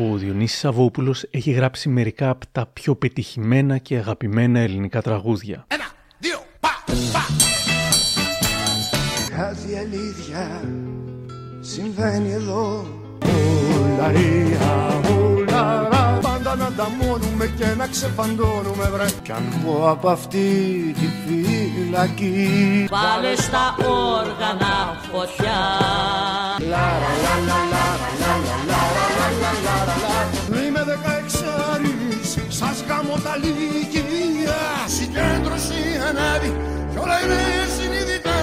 Ο Διονύσης Σαββόπουλος έχει γράψει μερικά από τα πιο πετυχημένα και αγαπημένα ελληνικά τραγούδια. Ένα, δύο, πα, πα. Κάτι αλήθεια συμβαίνει εδώ Όλα όλα Πάντα να ανταμώνουμε και να ξεφαντώνουμε βρε Κι αν βγω από αυτή τη φυλακή Βάλε στα όργανα φωτιά Είμαι δεκαεξάρις, σας γάμω τα λύκεια. Συγκέντρωση ανάβει κι όλα είναι συνειδητά.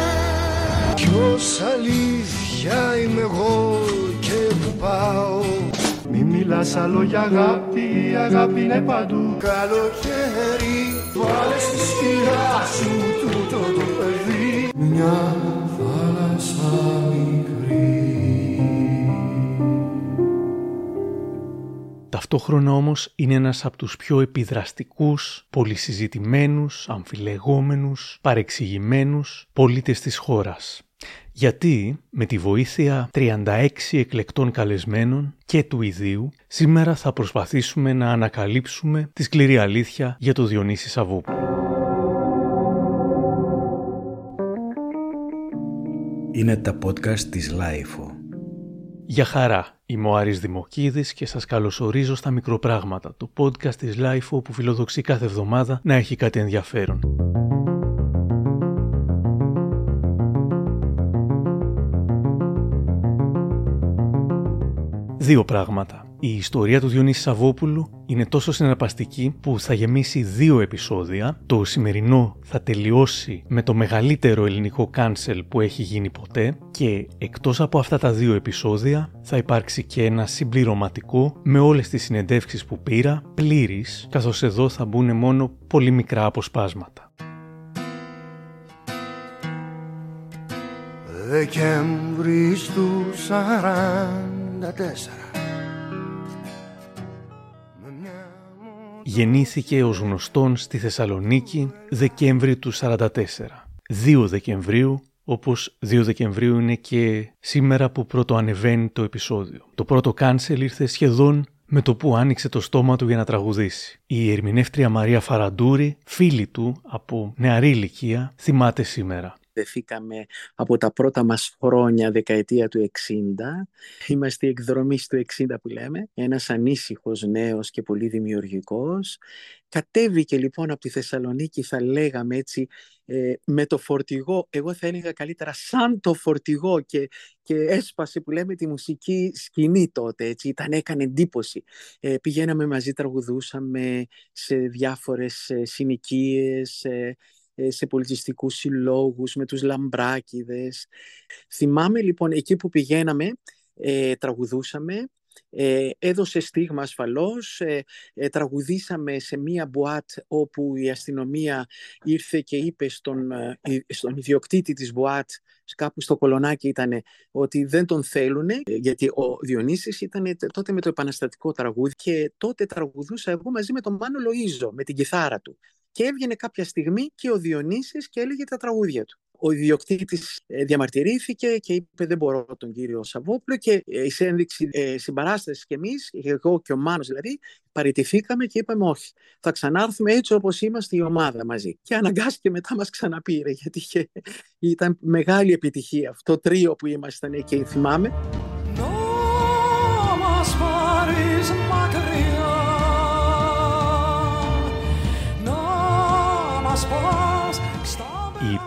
Ποιος αλήθεια είμαι εγώ και που πάω; Μη μιλάς άλλο για αγάπη, η αγάπη είναι παντού. Καλοκαίρι βάλε στη σκιά σου τούτο το παιδί. Μια θάλασσα Ταυτόχρονα όμως είναι ένας από τους πιο επιδραστικούς, πολυσυζητημένους, αμφιλεγόμενους, παρεξηγημένους πολίτες της χώρας. Γιατί με τη βοήθεια 36 εκλεκτών καλεσμένων και του ιδίου, σήμερα θα προσπαθήσουμε να ανακαλύψουμε τη σκληρή αλήθεια για το Διονύσης Σαββόπουλο. Είναι τα podcast της LiFO. Γεια χαρά, είμαι ο Άρης Δημοκίδης και σας καλωσορίζω στα μικροπράγματα, το podcast της LiFO που φιλοδοξεί κάθε εβδομάδα να έχει κάτι ενδιαφέρον. Δύο πράγματα. Η ιστορία του Διονύση Σαββόπουλου είναι τόσο συναρπαστική που θα γεμίσει δύο επεισόδια. Το σημερινό θα τελειώσει με το μεγαλύτερο ελληνικό cancel που έχει γίνει ποτέ και εκτός από αυτά τα δύο επεισόδια θα υπάρξει και ένα συμπληρωματικό με όλες τις συνεντεύξεις που πήρα, πλήρης, καθώς εδώ θα μπουν μόνο πολύ μικρά αποσπάσματα. Δεκέμβρη του 44 Γεννήθηκε ως γνωστόν στη Θεσσαλονίκη Δεκέμβρη του 44. 2 Δεκεμβρίου, όπως 2 Δεκεμβρίου είναι και σήμερα που πρώτο ανεβαίνει το επεισόδιο. Το πρώτο κάνσελ ήρθε σχεδόν με το που άνοιξε το στόμα του για να τραγουδήσει. Η ερμηνεύτρια Μαρία Φαραντούρη, φίλη του από νεαρή ηλικία, θυμάται σήμερα δεθήκαμε από τα πρώτα μας χρόνια, δεκαετία του 60. Είμαστε εκδρομή του 60 που λέμε. Ένας ανήσυχος νέος και πολύ δημιουργικός. Κατέβηκε λοιπόν από τη Θεσσαλονίκη, θα λέγαμε έτσι, ε, με το φορτηγό, εγώ θα έλεγα καλύτερα σαν το φορτηγό και, και έσπασε που λέμε τη μουσική σκηνή τότε, έτσι, ήταν, έκανε εντύπωση. Ε, πηγαίναμε μαζί, τραγουδούσαμε σε διάφορες ε, συνοικίες, ε, ε, σε πολιτιστικούς συλλόγους, με τους λαμπράκιδες. Θυμάμαι λοιπόν εκεί που πηγαίναμε, ε, τραγουδούσαμε, ε, έδωσε στίγμα ασφαλώς, ε, ε, τραγουδήσαμε σε μία μπουάτ όπου η αστυνομία ήρθε και είπε στον, στον ιδιοκτήτη της μπουάτ, κάπου στο κολονάκι ήταν ότι δεν τον θέλουν, γιατί ο Διονύσης ήταν τότε με το επαναστατικό τραγούδι και τότε τραγουδούσα εγώ μαζί με τον Μάνο Λοΐζο, με την κιθάρα του και έβγαινε κάποια στιγμή και ο Διονύσης και έλεγε τα τραγούδια του. Ο ιδιοκτήτης ε, διαμαρτυρήθηκε και είπε δεν μπορώ τον κύριο Σαββόπουλο και η ένδειξη ε, συμπαράστασης και εμείς, εγώ και ο Μάνος δηλαδή, παραιτηθήκαμε και είπαμε όχι. Θα ξανάρθουμε έτσι όπως είμαστε η ομάδα μαζί. Και αναγκάστηκε μετά μας ξαναπήρε γιατί είχε, ήταν μεγάλη επιτυχία αυτό το τρίο που ήμασταν εκεί θυμάμαι.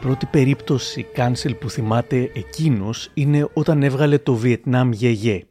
Πρώτη περίπτωση cancel που θυμάται εκείνος είναι όταν έβγαλε το Βιετνάμ Γιε-Γιε.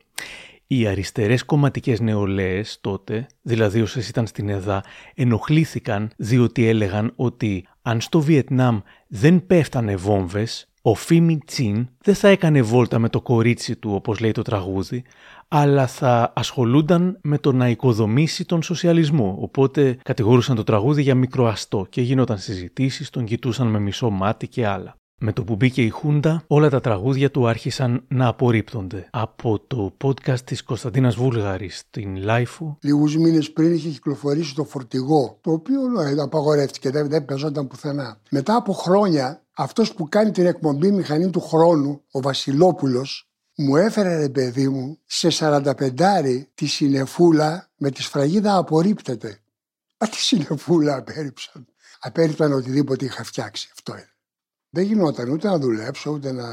Οι αριστερές κομματικές νεολαίες τότε, δηλαδή όσες ήταν στην ΕΔΑ, ενοχλήθηκαν διότι έλεγαν ότι αν στο Βιετνάμ δεν πέφτανε βόμβες, ο Φίμι Τσιν δεν θα έκανε βόλτα με το κορίτσι του όπως λέει το τραγούδι, αλλά θα ασχολούνταν με το να οικοδομήσει τον σοσιαλισμό. Οπότε κατηγορούσαν το τραγούδι για μικροαστό και γινόταν συζητήσεις, τον κοιτούσαν με μισό μάτι και άλλα. Με το που μπήκε η Χούντα, όλα τα τραγούδια του άρχισαν να απορρίπτονται. Από το podcast της Κωνσταντίνας Βούλγαρης στην LiFO. Λίγους μήνες πριν είχε κυκλοφορήσει το φορτηγό, το οποίο ε, απαγορεύτηκε, δεν, δεν παίζονταν πουθενά. Μετά από χρόνια, αυτός που κάνει την εκπομπή Μηχανή του Χρόνου, ο Βασιλόπουλος, μου έφερε ρε παιδί μου σε 45 τη συνεφούλα με τη σφραγίδα απορρίπτεται. Μα τη συνεφούλα απέριψαν. Απέριψαν οτιδήποτε είχα φτιάξει. Αυτό είναι. Δεν γινόταν ούτε να δουλέψω ούτε να.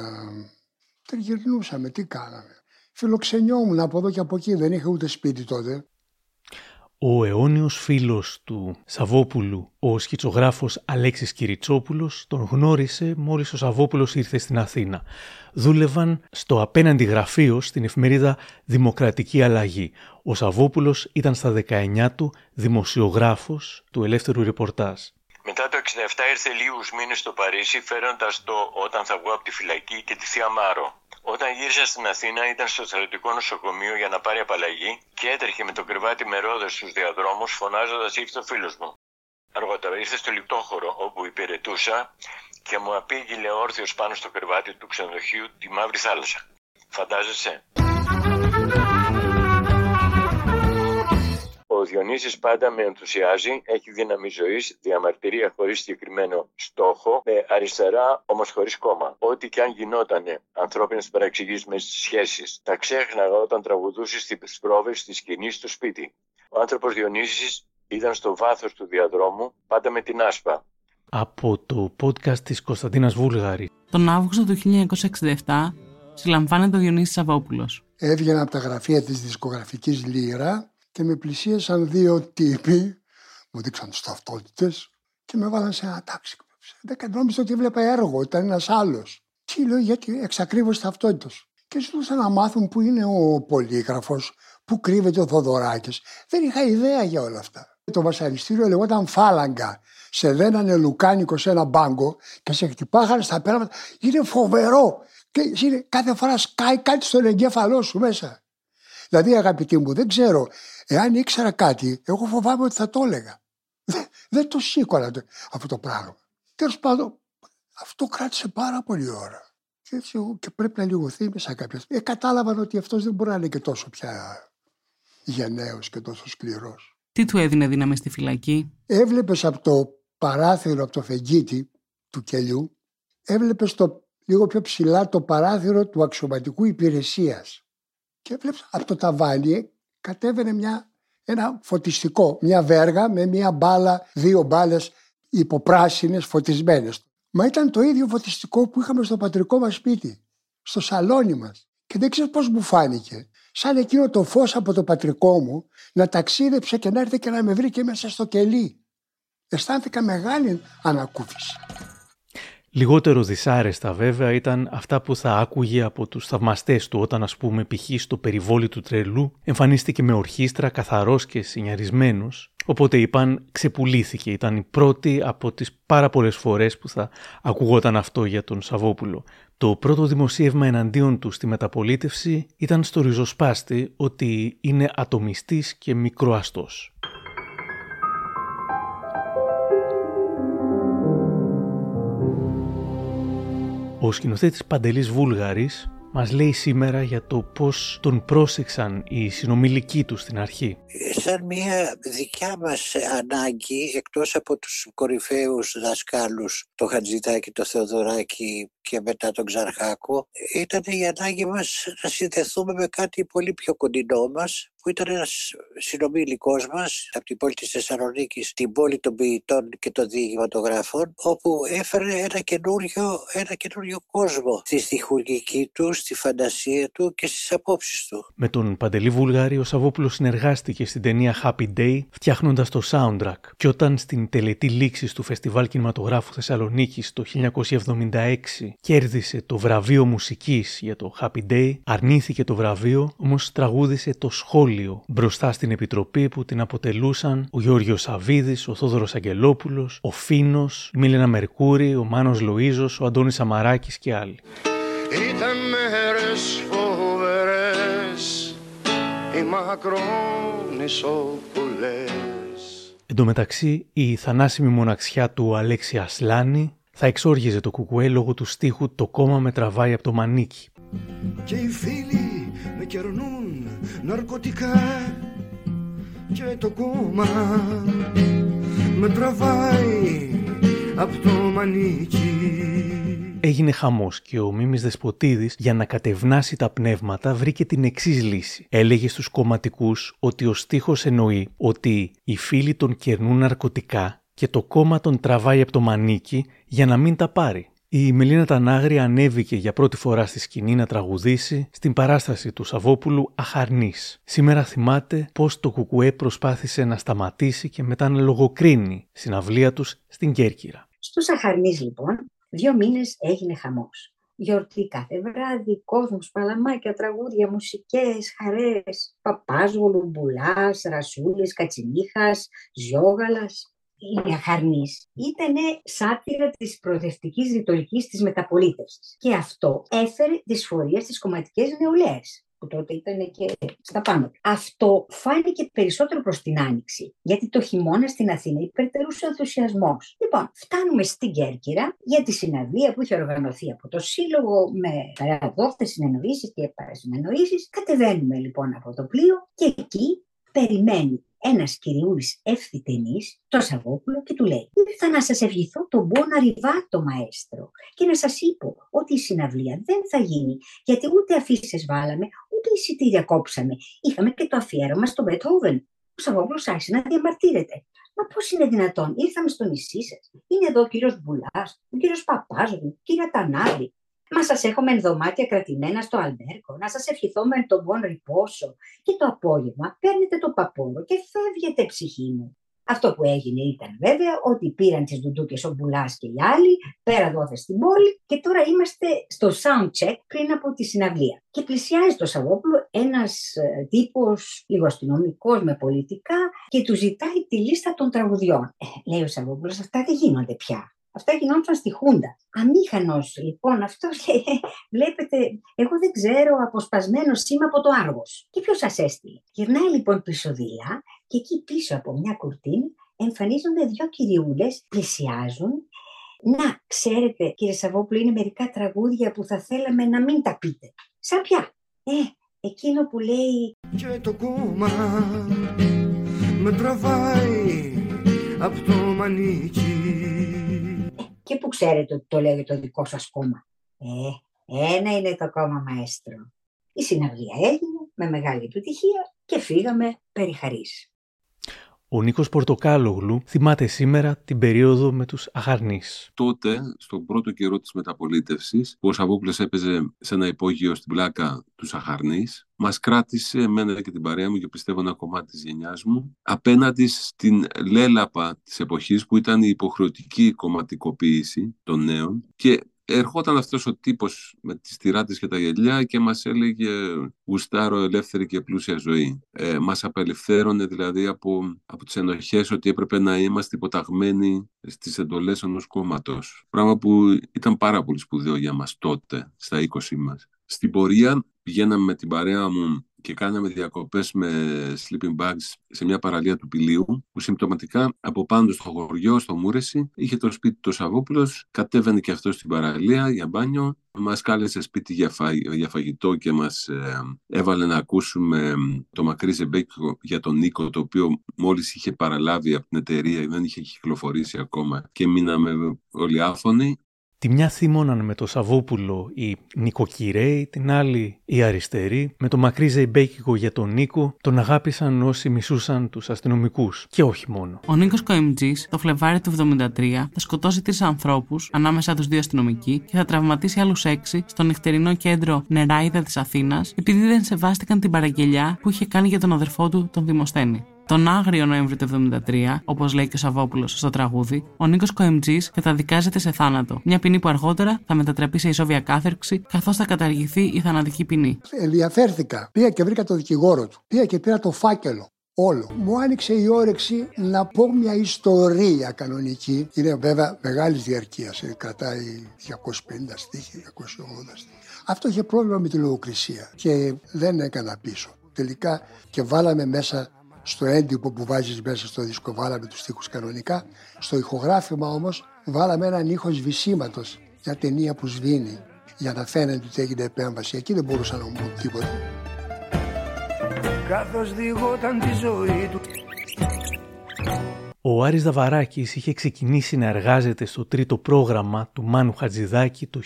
Τριγυρνούσαμε, τι κάναμε. Φιλοξενιόμουν από εδώ και από εκεί, δεν είχα ούτε σπίτι τότε. Ο αιώνιος φίλος του Σαββόπουλου, ο σχητσογράφος Αλέξης Κυριτσόπουλος, τον γνώρισε μόλις ο Σαββόπουλος ήρθε στην Αθήνα. Δούλευαν στο απέναντι γραφείο στην εφημερίδα Δημοκρατική Αλλαγή. Ο Σαββόπουλος ήταν στα 19 του δημοσιογράφος του ελεύθερου ρεπορτάζ. Μετά το 67 ήρθε λίγους μήνες στο Παρίσι φέροντας το «Όταν θα βγω από τη φυλακή» και τη Θεία Μάρο. Όταν γύρισα στην Αθήνα ήταν στο στρατιωτικό νοσοκομείο για να πάρει απαλλαγή και έτρεχε με το κρεβάτι με ρόδες στους διαδρόμους φωνάζοντας ήρθε ο φίλος μου. Αργότερα ήρθε στο λιπτόχωρο όπου υπηρετούσα και μου απήγγειλε όρθιος πάνω στο κρεβάτι του ξενοδοχείου τη Μαύρη Θάλασσα. Φαντάζεσαι. Ο Διονύσης πάντα με ενθουσιάζει, έχει δύναμη ζωής, διαμαρτυρία χωρίς συγκεκριμένο στόχο, με αριστερά όμως χωρίς κόμμα. Ό,τι και αν γινότανε, ανθρώπινες παραξηγήσει με στι σχέσεις, τα ξέχναγα όταν τραγουδούσε στι πρόβε τη σκηνή στο σπίτι. Ο άνθρωπος Διονύσης ήταν στο βάθος του διαδρόμου, πάντα με την άσπα. Από το podcast της Κωνσταντίνας Βούλγαρη. Τον Αύγουστο του 1967 συλλαμβάνεται ο Διονύσης Σαββόπουλος. Έβγαινα από τα γραφεία της δισκογραφικής Λύρα και με πλησίασαν δύο τύποι, μου δείξαν τις ταυτότητες και με βάλαν σε ένα τάξη. Δεν νόμιζα ότι έβλεπα έργο, ήταν ένας άλλος. Τι λέω, γιατί εξακρίβωσε ταυτότητα. Και ζητούσα να μάθουν που είναι ο πολύγραφος, που κρύβεται ο Θοδωράκης. Δεν είχα ιδέα για όλα αυτά. Το βασανιστήριο λεγόταν Φάλαγγα. Σε δένανε λουκάνικος σε ένα μπάγκο και σε χτυπάγανε στα πέραματα. Είναι φοβερό. Και είναι, κάθε φορά σκάει κάτι στον εγκέφαλό σου μέσα. Δηλαδή, αγαπητοί μου, δεν ξέρω Εάν ήξερα κάτι, εγώ φοβάμαι ότι θα το έλεγα. Δεν, το σήκωνα αυτό το πράγμα. Τέλος πάντων, αυτό κράτησε πάρα πολύ ώρα. Και, έτσι, και πρέπει να λιγωθεί μέσα κάποια στιγμή. Ε, κατάλαβαν ότι αυτός δεν μπορεί να είναι και τόσο πια γενναίος και τόσο σκληρός. Τι του έδινε δύναμη στη φυλακή; Έβλεπες από το παράθυρο, από το φεγγίτι του κελιού, έβλεπες λίγο πιο ψηλά το παράθυρο του αξιωματικού υπηρεσίας. Και έβλεπε από το ταβάνι κατέβαινε μια, ένα φωτιστικό, μια βέργα με μια μπάλα, δύο μπάλες υποπράσινες φωτισμένες. Μα ήταν το ίδιο φωτιστικό που είχαμε στο πατρικό μας σπίτι, στο σαλόνι μας. Και δεν ξέρω πώς μου φάνηκε. Σαν εκείνο το φως από το πατρικό μου να ταξίδεψε και να έρθει και να με βρει και μέσα στο κελί. Αισθάνθηκα μεγάλη ανακούφιση. Λιγότερο δυσάρεστα βέβαια ήταν αυτά που θα άκουγε από τους θαυμαστές του όταν ας πούμε π.χ. στο περιβόλι του τρελού εμφανίστηκε με ορχήστρα καθαρός και συνιαρισμένος οπότε είπαν ξεπουλήθηκε, ήταν η πρώτη από τις πάρα πολλές φορές που θα ακουγόταν αυτό για τον Σαββόπουλο. Το πρώτο δημοσίευμα εναντίον του στη μεταπολίτευση ήταν στο ριζοσπάστη ότι είναι ατομιστής και μικροαστός. Ο σκηνοθέτης Παντελής Βούλγαρης μας λέει σήμερα για το πώς τον πρόσεξαν οι συνομιλικοί του στην αρχή. Σαν μια δικιά μας ανάγκη, εκτός από τους κορυφαίους δασκάλους, το Χατζητάκη, το Θεοδωράκη και μετά τον Ξαρχάκο, ήταν η ανάγκη μας να συνδεθούμε με κάτι πολύ πιο κοντινό μας, που ήταν ένας συνομιλικός μας από την πόλη της Θεσσαλονίκη, την πόλη των ποιητών και των διηγηματογράφων, όπου έφερε ένα καινούριο, ένα καινούριο κόσμο στη στιχουργική του, στη φαντασία του και στις απόψεις του. Με τον Παντελή Βουλγάρη ο Σαββόπουλος συνεργάστηκε στην ταινία Happy Day φτιάχνοντας το soundtrack και όταν στην τελετή λήξης του Φεστιβάλ Κινηματογράφου Θεσσαλονίκης το 1976 κέρδισε το βραβείο μουσικής για το Happy Day, αρνήθηκε το βραβείο, όμως τραγούδισε το σχόλιο μπροστά στην επιτροπή που την αποτελούσαν ο Γιώργος Σαββίδης, ο Θόδωρος Αγγελόπουλος, ο Φίνος, η Μίλενα Μερκούρη, ο Μάνος Λοΐζος, ο Αντώνης Σαμαράκης και άλλοι. Ήταν μέρες φοβερές, οι μακρόνισοπουλές. Εν τω μεταξύ, η θανάσιμη μοναξιά του Αλέξη Ασλάνη θα εξόργιζε το κουκουέ λόγω του στίχου «Το κόμμα με τραβάει από το μανίκι». Και οι φίλοι με κερνούν ναρκωτικά και το κόμμα με τραβάει από το μανίκι. έγινε χαμός και ο Μίμης Δεσποτίδης, για να κατευνάσει τα πνεύματα, βρήκε την εξής λύση. Έλεγε στους κομματικούς ότι ο στίχος εννοεί ότι οι φίλοι τον κερνούν ναρκωτικά και το κόμμα τον τραβάει από το μανίκι για να μην τα πάρει. Η Μελίνα Τανάγρη ανέβηκε για πρώτη φορά στη σκηνή να τραγουδήσει στην παράσταση του Σαββόπουλου Αχαρνής. Σήμερα θυμάται πώς το Κουκουέ προσπάθησε να σταματήσει και μετά να λογοκρίνει συναυλία τους στην Κέρκυρα. Στους Αχαρνής λοιπόν, δύο μήνες έγινε χαμός. Γιορτή κάθε βράδυ, κόσμος, παλαμάκια, τραγούδια, μουσικές, χαρές, παπάζολου, μπουλάς, ρασούλης, κατσιμίχας, ζιόγαλας η Αχαρνής ήταν σάτυρα της προοδευτικής ρητορικής της μεταπολίτευσης. Και αυτό έφερε δυσφορία στις κομματικές νεολαίες που τότε ήταν και στα πάνω. Αυτό φάνηκε περισσότερο προς την Άνοιξη, γιατί το χειμώνα στην Αθήνα υπερτερούσε ο ενθουσιασμός. Λοιπόν, φτάνουμε στην Κέρκυρα για τη συναντία που είχε οργανωθεί από το Σύλλογο με παραδόχτες συνεννοήσεις και παρασυνεννοήσεις. Κατεβαίνουμε λοιπόν από το πλοίο και εκεί περιμένει ένας κυριούλη ευθυτενής, το Σαββόπουλο, και του λέει: Ήρθα να σας ευχηθώ τον Μπόνα Ριβάτο, μαέστρο, και να σας είπω ότι η συναυλία δεν θα γίνει, γιατί ούτε αφήσεις βάλαμε, ούτε εισιτήρια κόψαμε. Είχαμε και το αφιέρωμα στο Μπετόβεν. Ο Σαββόπουλος άρχισε να διαμαρτύρεται. Μα πώς είναι δυνατόν, ήρθαμε στο νησί σας. Είναι εδώ ο κύριος Μπουλάς, ο κύριος Παπάζογλου, ο κύριος Τανάδη. Μα σας έχουμε ενδομάτια κρατημένα στο Αλμπέρκο, να σας ευχηθώ με τον πόνο ρηπόσο. Και το απόγευμα παίρνετε το παπόρο και φεύγετε ψυχή μου. Αυτό που έγινε ήταν βέβαια ότι πήραν τις δουντούκε ο Μπουλάς και οι άλλοι, πέρα δόθε στην πόλη και τώρα είμαστε στο sound check πριν από τη συναυλία. Και πλησιάζει το Σαββόπουλο ένας ε, τύπος λίγο αστυνομικό με πολιτικά και του ζητάει τη λίστα των τραγουδιών. Ε, λέει ο Σαββόπουλος, αυτά δεν γίνονται πια. Αυτά γινόντουσαν στη Χούντα. Αμήχανος, λοιπόν, αυτός λέει, βλέπετε, εγώ δεν ξέρω, αποσπασμένος σήμα από το Άργος. Και ποιος σας έστειλε; Γυρνάει λοιπόν πίσω δειλά και εκεί πίσω από μια κουρτίνη εμφανίζονται δύο κυριούλες, πλησιάζουν. Να, ξέρετε, κύριε Σαββόπουλο, είναι μερικά τραγούδια που θα θέλαμε να μην τα πείτε. Σαν πια. Ε, εκείνο που λέει. Και το κόμμα με τραβάει από το μανίκι και που ξέρετε ότι το λέει το δικό σας κόμμα. Ε, ένα είναι το κόμμα μαέστρο. Η συναυλία έγινε με μεγάλη επιτυχία και φύγαμε περιχαρής. Ο Νίκος Πορτοκάλογλου θυμάται σήμερα την περίοδο με τους Αχαρνείς. Τότε, στον πρώτο καιρό της μεταπολίτευσης, που ο Σαββόπουλος έπαιζε σε ένα υπόγειο στην πλάκα τους Αχαρνείς, μας κράτησε εμένα και την παρέα μου και πιστεύω ένα κομμάτι της γενιάς μου απέναντι στην λέλαπα της εποχής που ήταν η υποχρεωτική κομματικοποίηση των νέων και ερχόταν αυτός ο τύπος με τις τυράτες και τα γελιά και μας έλεγε γουστάρω ελεύθερη και πλούσια ζωή. Ε, μας απελευθέρωνε δηλαδή από, από τις ενοχές ότι έπρεπε να είμαστε υποταγμένοι στις εντολές ενός κόμματος. Πράγμα που ήταν πάρα πολύ σπουδαίο για μας τότε, στα 20 μας. Στην πορεία πηγαίναμε με την παρέα μου και κάναμε διακοπές με sleeping bags σε μια παραλία του Πηλίου, που συμπτωματικά από πάνω στο χωριό, στο Μούρεση, είχε το σπίτι του Σαββόπουλος, κατέβαινε και αυτός στην παραλία για μπάνιο, μας κάλεσε σπίτι για, για φαγητό και μας ε, έβαλε να ακούσουμε το μακρύ ζεμπέκιο για τον Νίκο, το οποίο μόλις είχε παραλάβει από την εταιρεία, δεν είχε κυκλοφορήσει ακόμα και μείναμε όλοι άφωνοι. Τη μια θύμωναν με το Σαββόπουλο οι νοικοκυρέοι, την άλλη οι αριστεροί. Με το μακρύ ζεϊμπέκικο για τον Νίκο τον αγάπησαν όσοι μισούσαν τους αστυνομικούς. Και όχι μόνο. Ο Νίκος Κοεμτζή το Φλεβάρι του 1973 θα σκοτώσει τρεις ανθρώπους, ανάμεσα τους δύο αστυνομικοί, και θα τραυματίσει άλλους έξι στο νυχτερινό κέντρο Νεράιδα της Αθήνας, επειδή δεν σεβάστηκαν την παραγγελιά που είχε κάνει για τον αδερφό του, τον Δημοσθένη. Τον Άγριο Νοέμβριο του 1973, όπως λέει και ο Σαββόπουλος στο τραγούδι, ο Νίκος Κοεμτζής καταδικάζεται σε θάνατο. Μια ποινή που αργότερα θα μετατραπεί σε ισόβια κάθερξη, καθώς θα καταργηθεί η θανατική ποινή. Ενδιαφέρθηκα. Πήγα και βρήκα το δικηγόρο του. Πήγα και πήρα το φάκελο. Όλο. Μου άνοιξε η όρεξη να πω μια ιστορία κανονική. Είναι βέβαια μεγάλης διαρκείας. Ε, κρατάει 250 στίχη, 280 στίχη. Αυτό είχε πρόβλημα με τη λογοκρισία και δεν έκανα πίσω. Τελικά και βάλαμε μέσα στο έντυπο που βάζεις μέσα στο δίσκο βάλαμε τους στίχους κανονικά. Στο ηχογράφημα όμως βάλαμε έναν ήχος σβησίματος για ταινία που σβήνει για να φαίνεται ότι έγινε επέμβαση. Εκεί δεν μπορούσα να μου πούν τίποτα. Καθώς διηγόταν τη ζωή του Ο Άρης Δαβαράκης είχε ξεκινήσει να εργάζεται στο τρίτο πρόγραμμα του Μάνου Χατζηδάκη το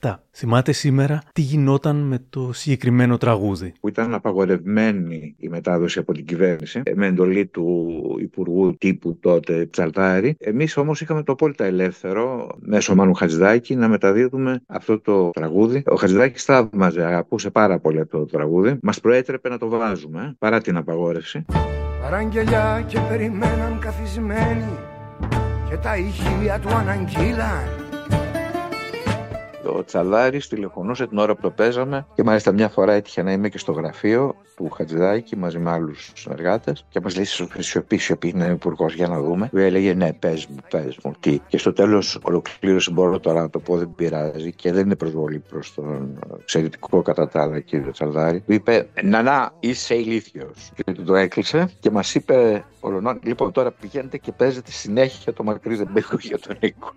1977. Θυμάται σήμερα τι γινόταν με το συγκεκριμένο τραγούδι. Που ήταν απαγορευμένη η μετάδοση από την κυβέρνηση με εντολή του Υπουργού τύπου τότε Ψαλτάρη. Εμείς όμως είχαμε το απόλυτα ελεύθερο μέσω Μάνου Χατζηδάκη να μεταδίδουμε αυτό το τραγούδι. Ο Χατζηδάκης θαύμαζε, αγαπούσε πάρα πολύ αυτό το τραγούδι. Μας προέτρεπε να το βάζουμε παρά την απαγόρευση. Παραγγελιά και περιμέναν καθισμένοι και τα ηχεία του αναγγείλαν ο Τσαλάρη τηλεφωνούσε την ώρα που το παίζαμε και μάλιστα μια φορά έτυχε να είμαι και στο γραφείο του Χατζηδάκη μαζί με άλλους συνεργάτες και μας λέει: Σιωπή, σιωπή, είναι υπουργός για να δούμε. Του έλεγε: Ναι, πες μου, πες μου, τι. Και στο τέλος ολοκλήρωσε: Μπορώ τώρα να το πω, δεν πειράζει και δεν είναι προσβολή προς τον εξαιρετικό κατά τα άλλα κύριο Τσαλδάρη. Του είπε: Να, να, είσαι ηλίθιος. Και του το έκλεισε και μας είπε: Ολονών, λοιπόν, τώρα πηγαίνετε και παίζετε συνέχεια το μακρύ δεν για τον Νίκο.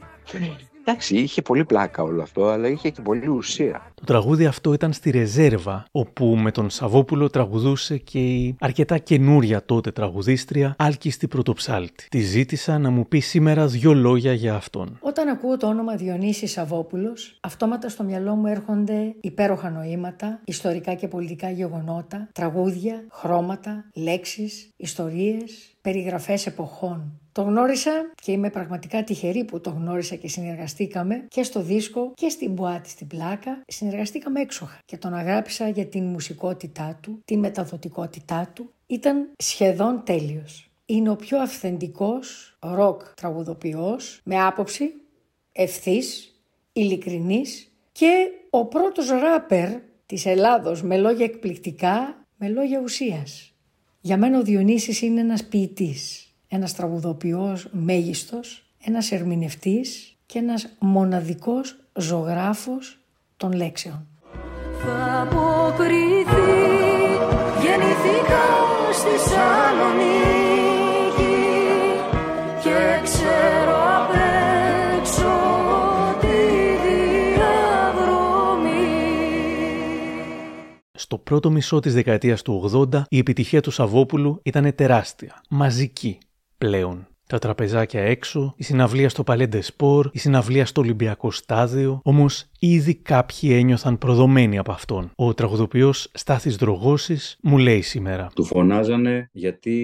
Εντάξει, είχε πολύ πλάκα όλο αυτό, αλλά είχε και πολύ ουσία. Το τραγούδι αυτό ήταν στη Ρεζέρβα, όπου με τον Σαββόπουλο τραγουδούσε και η αρκετά καινούρια τότε τραγουδίστρια Άλκιστη Πρωτοψάλτη. Τη ζήτησα να μου πει σήμερα δύο λόγια για αυτόν. Όταν ακούω το όνομα Διονύσης Σαββόπουλος, αυτόματα στο μυαλό μου έρχονται υπέροχα νοήματα, ιστορικά και πολιτικά γεγονότα, τραγούδια, χρώματα, λέξεις, ιστορίες, περιγραφές εποχών. Το γνώρισα και είμαι πραγματικά τυχερή που το γνώρισα και συνεργαστήκαμε και στο δίσκο και στην μπουάτη στην πλάκα. Συνεργαστήκαμε έξοχα και τον αγάπησα για την μουσικότητά του, τη μεταδοτικότητά του. Ήταν σχεδόν τέλειος. Είναι ο πιο αυθεντικός ροκ τραγουδοποιός με άποψη, ευθύς, ειλικρινής και ο πρώτος ράπερ της Ελλάδος με λόγια εκπληκτικά, με λόγια ουσίας. Για μένα ο Διονύσης είναι ένας ποιητής ένας τραγουδοποιός μέγιστος, ένας ερμηνευτής και ένας μοναδικός ζωγράφος των λέξεων. Θα αποκριθεί, γεννηθήκα στη Σαλονίκη και ξέρω απ' έξω τη διαδρομή. Στο πρώτο μισό της δεκαετίας του 80 η επιτυχία του Σαββόπουλου ήταν τεράστια, μαζική πλέον. Τα τραπεζάκια έξω, η συναυλία στο Παλέντε Σπορ, η συναυλία στο Ολυμπιακό Στάδιο, όμως ήδη κάποιοι ένιωθαν προδομένοι από αυτόν. Ο τραγουδοποιός Στάθης Δρογόση μου λέει σήμερα. Του φωνάζανε γιατί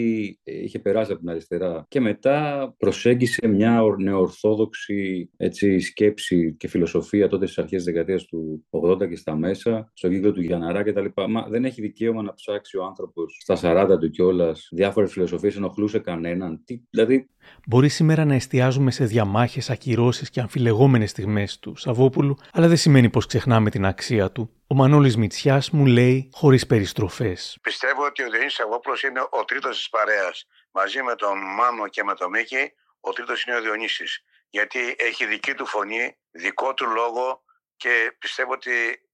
είχε περάσει από την αριστερά και μετά προσέγγισε μια νεοορθόδοξη έτσι, σκέψη και φιλοσοφία τότε στις αρχές της δεκαετίας του 80 και στα μέσα, στο κύκλο του Γιαναρά κτλ. Μα δεν έχει δικαίωμα να ψάξει ο άνθρωπος στα 40 του κιόλας διάφορες φιλοσοφίες, ενοχλούσε κανέναν. Τι, δηλαδή Μπορεί σήμερα να εστιάζουμε σε διαμάχες, ακυρώσεις και αμφιλεγόμενες στιγμές του Σαββόπουλου, αλλά δεν σημαίνει πως ξεχνάμε την αξία του. Ο Μανώλης Μητσιάς μου λέει χωρίς περιστροφές. Πιστεύω ότι ο Διονύσης Σαββόπουλο είναι ο τρίτος της παρέας. Μαζί με τον Μάνο και με τον Μίκη, ο τρίτος είναι ο Διονύσης. Γιατί έχει δική του φωνή, δικό του λόγο και πιστεύω ότι